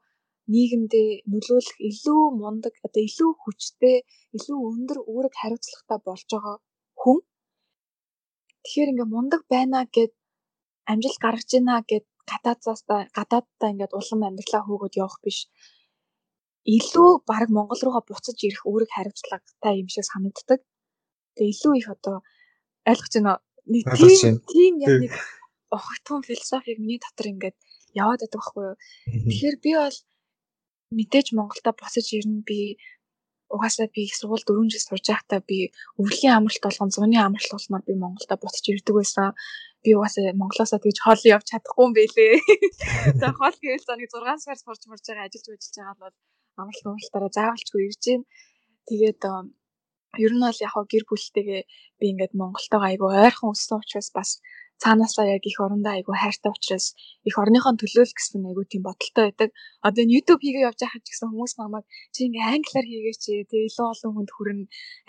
[SPEAKER 2] нийгэмдээ нөлөөлөх илүү мундаг одоо илүү хүчтэй илүү өндөр үүрэг хариуцлагатай болж байгаа хүн. Тэгэхээр ингээ мундаг байна гэд амжилт гаргаж байна гэд гадаадаас гадааддаа ингээд улам амьдралаа хөөгөөд явах биш. Илүү баг Монгол руугаа буцаж ирэх үүрэг хариуцлагатай юм шиг санагддаг. Тэгээ илүү их одоо ойлгож байна. Нэг тийм тийм яг нэг огтхон философи яг миний дотор ингээд яваад байдаг байхгүй юу. Тэгэхээр би бол мэдээж Монголда босож ирнэ би угаасаа би сургууль 4 жил сурж байхдаа би өвлийн амралт болгон зуны амралт болмоор би Монголда буцаж ирдэг байсан. Би угаасаа Монголоосоо тэгж хоол явж чадахгүй юм бэлээ. За хоол гэвэл за нэг 6 сар сурч мурж байгаа ажиллаж ажиллаж байгаа бол амралт амралтаараа заавалчгүй ирж гин. Тэгээд ер нь бол яг гэр бүлтэйгээ би ингээд Монголтойгоо айгу ойрхон өссөн учраас бас цаанаасаа яг их орондоо айгүй хайртай учраас их орныхоо төлөө л гэсэн айгүй тийм бодолтой байдаг. Одоо энэ YouTube хийгээ явж байхад ч гэсэн хүмүүс намайг чи ингээ англиар хийгээч тэгээ илүү олон хүнд хүрэн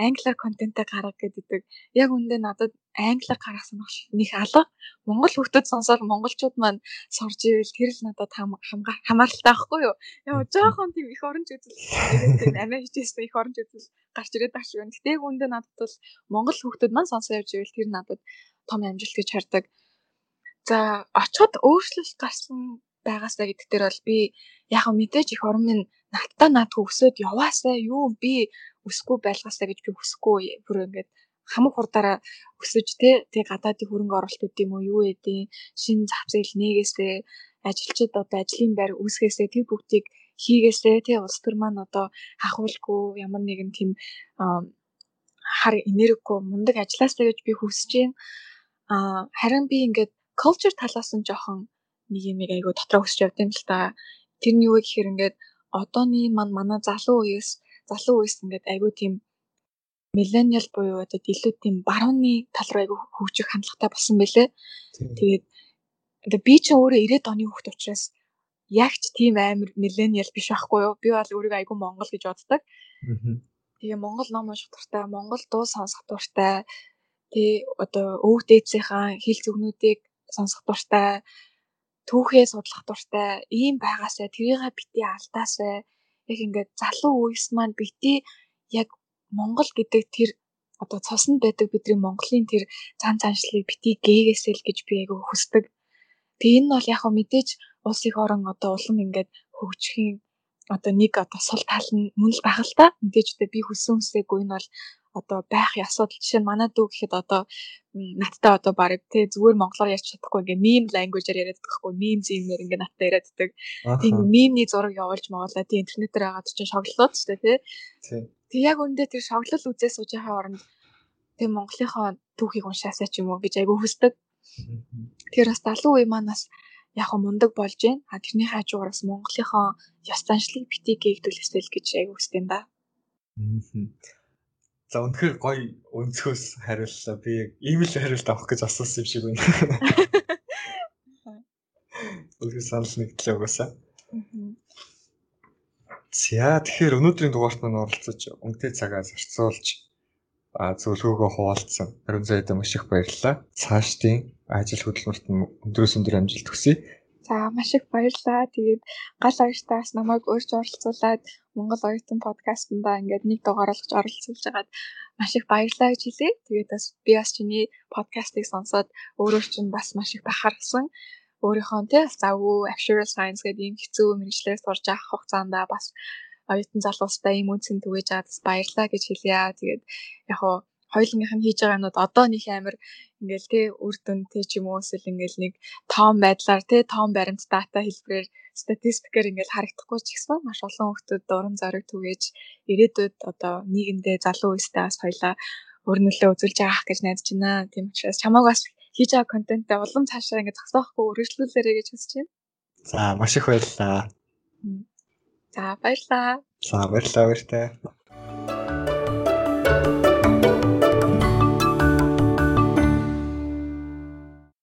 [SPEAKER 2] англиар контентаа гарга гэдэг. Яг үндэ надад англиар гаргах сонирхол них алга. Монгол хүмүүс сонсоод монголчууд маань сурж ивэл тэр л надад хамааралтай байхгүй юу? Яг жоохон тийм их оронч үзэл амиа хичээсэн их оронч үзэл гарч ирээд шиг байна. Гэтэ яг үндэ надад бол монгол хүмүүс маань сонсоо явж ивэл тэр надад том амжилт гэж хардаг. За очоод өөрчлөлт гарсан байгаасаа гэдэг дээр бол би яг мэдээж их орон минь надтай наадгүй өсөөд яваасаа юу би өсөхгүй байлгаасаа гэж би хүсэхгүй бүр ингээд хамаг хурдаараа өсөж те тэг гадаадын хөрөнгө оруулалт гэдэг юм уу юу гэдэг шин зах зээл нээгээсээ ажилчид одоо ажлын байр үүсгээсээ тэр бүгдийг хийгээсээ те улс төр маань одоо хахуулгүй ямар нэгэн тийм хар энергигүй мундаг ажилласаа гэж би хүсэж байна. Аа харин би ингээд culture талаас нь жоохон нэг юм айгу дотроо өсч явд юм л та. Тэр нь юу гэхээр ингээд одооний мань манай залуу үеэс залуу үеэс ингээд айгу тийм millennial буюу одоо илүү тийм барууны тал руу айгу хөгжих хандлагатай болсон байлээ. Тэгээд одоо би ч өөрөө 90-ад оны хүүхэд учраас яг ч тийм амар millennial биш байхгүй юу? Би бол өөрийгөө айгу монгол гэж боддог. Тэгээ монгол ном унших дуртай, монгол дуу сонсох дуртай, тий одоо өвөг дээдсийнхаа хэл зүгнүүдийг сонсох дуртай түүхээ судлах дуртай ийм байгаасаа тэрийгээ бити алдаасаа яг ингээд залуу үеэс маань бити яг Монгол гэдэг тэр одоо цоснд байдаг бидний Монголын тэр цан цаншлыг бити гээгээсэй л гэж би айгүй хүсдэг. Тэгээ энэ бол яг хөө мэдээж улс их орон одоо улам ингээд хөгжихийн одоо нэг одоо сул тал нь мөн л байх л та. Мэдээж одоо би хүссэн хүсээгүй энэ бол одоо байх асуудал жишээ нь манай дүү гэхэд одоо надтай одоо баг тий зүгээр монголоор ярьж чадахгүй ингээ мим лангуйжаар яриад байхгүй мим зэмээр ингээ надтай яриад байдаг. Тийм мимний зураг явуулж магаалаа тий интернетээр хагаад чинь шоглолоод ч тий. Тэг яг үндэ тэр шоглол үзээ сууж байгаа оронд тэг Монголынхоо түүхийг уншаасаа ч юм уу гэж айгүй хүсдэг. Тэр бас залуу үе маань бас яг мундаг болж байна. А тэрний хажуугаар бас Монголынхоо ёс заншлыг битгий гээгдүүлээсэй л гэж айгүй хүсдэг юм да.
[SPEAKER 1] За үнэхээр гоё өнцгөөс хариуллаа. Би яг ийм л хариулт авах гэж асуусан юм шиг байна. Үнэхээр санал нэгдлээ угаасаа. За тэгэхээр өнөөдрийн дугаарт нь оролцож үнэтэй цагаа зарцуулж зөвлөгөөгөө хуваалцсан. Ариун зайд маш их баярлалаа. Цаашдын ажил хөдөлмөрт нь өндрөөс өндөр амжилт хүсье.
[SPEAKER 2] За маш их баярлалаа. Тэгээд гал аягтаас намайг өөрч оролцуулаад Монгол оюутан подкастнда ингээд нэг дугаар олгож оролцуулж байгаад маш их баярлалаа гэж хэлье. Тэгээд бас би бас чиний подкастыг сонсоод өөрөө чинь бас маш их бахархсан. Өөрийнхөө тий завгүй actuarial science гэдэг ийм хэцүү мэрэгчлэр сурж авах хугацаанд бас оюутан залуустай ийм үнцэн түгэж аваад баярлалаа гэж хэлье. Тэгээд яг хоо хоёулынх нь хийж байгаа юмнууд одоо нэг амар ингээл тий үр дүнтэй ч юм уу эсвэл ингээл нэг тоон байдлаар тий тоон баримт дата хэлбэрээр статистикээр ингээл харагдахгүй ч гэсэн маш олон хүмүүс дурам зориг түгээж ирээдүйд одоо нийгэмдээ залуу үестэй бас хоёлаа өрнөлөө үзүүлж байгаах гэж найдаж байна. Тийм учраас чамайг бас хийж байгаа контентээ улам цаашаа ингээд зогсоохгүй үргэлжлүүлээрэй гэж хүсэж байна.
[SPEAKER 1] За маш их баярлалаа.
[SPEAKER 2] За баярлалаа.
[SPEAKER 1] За баярлалаа баяртай.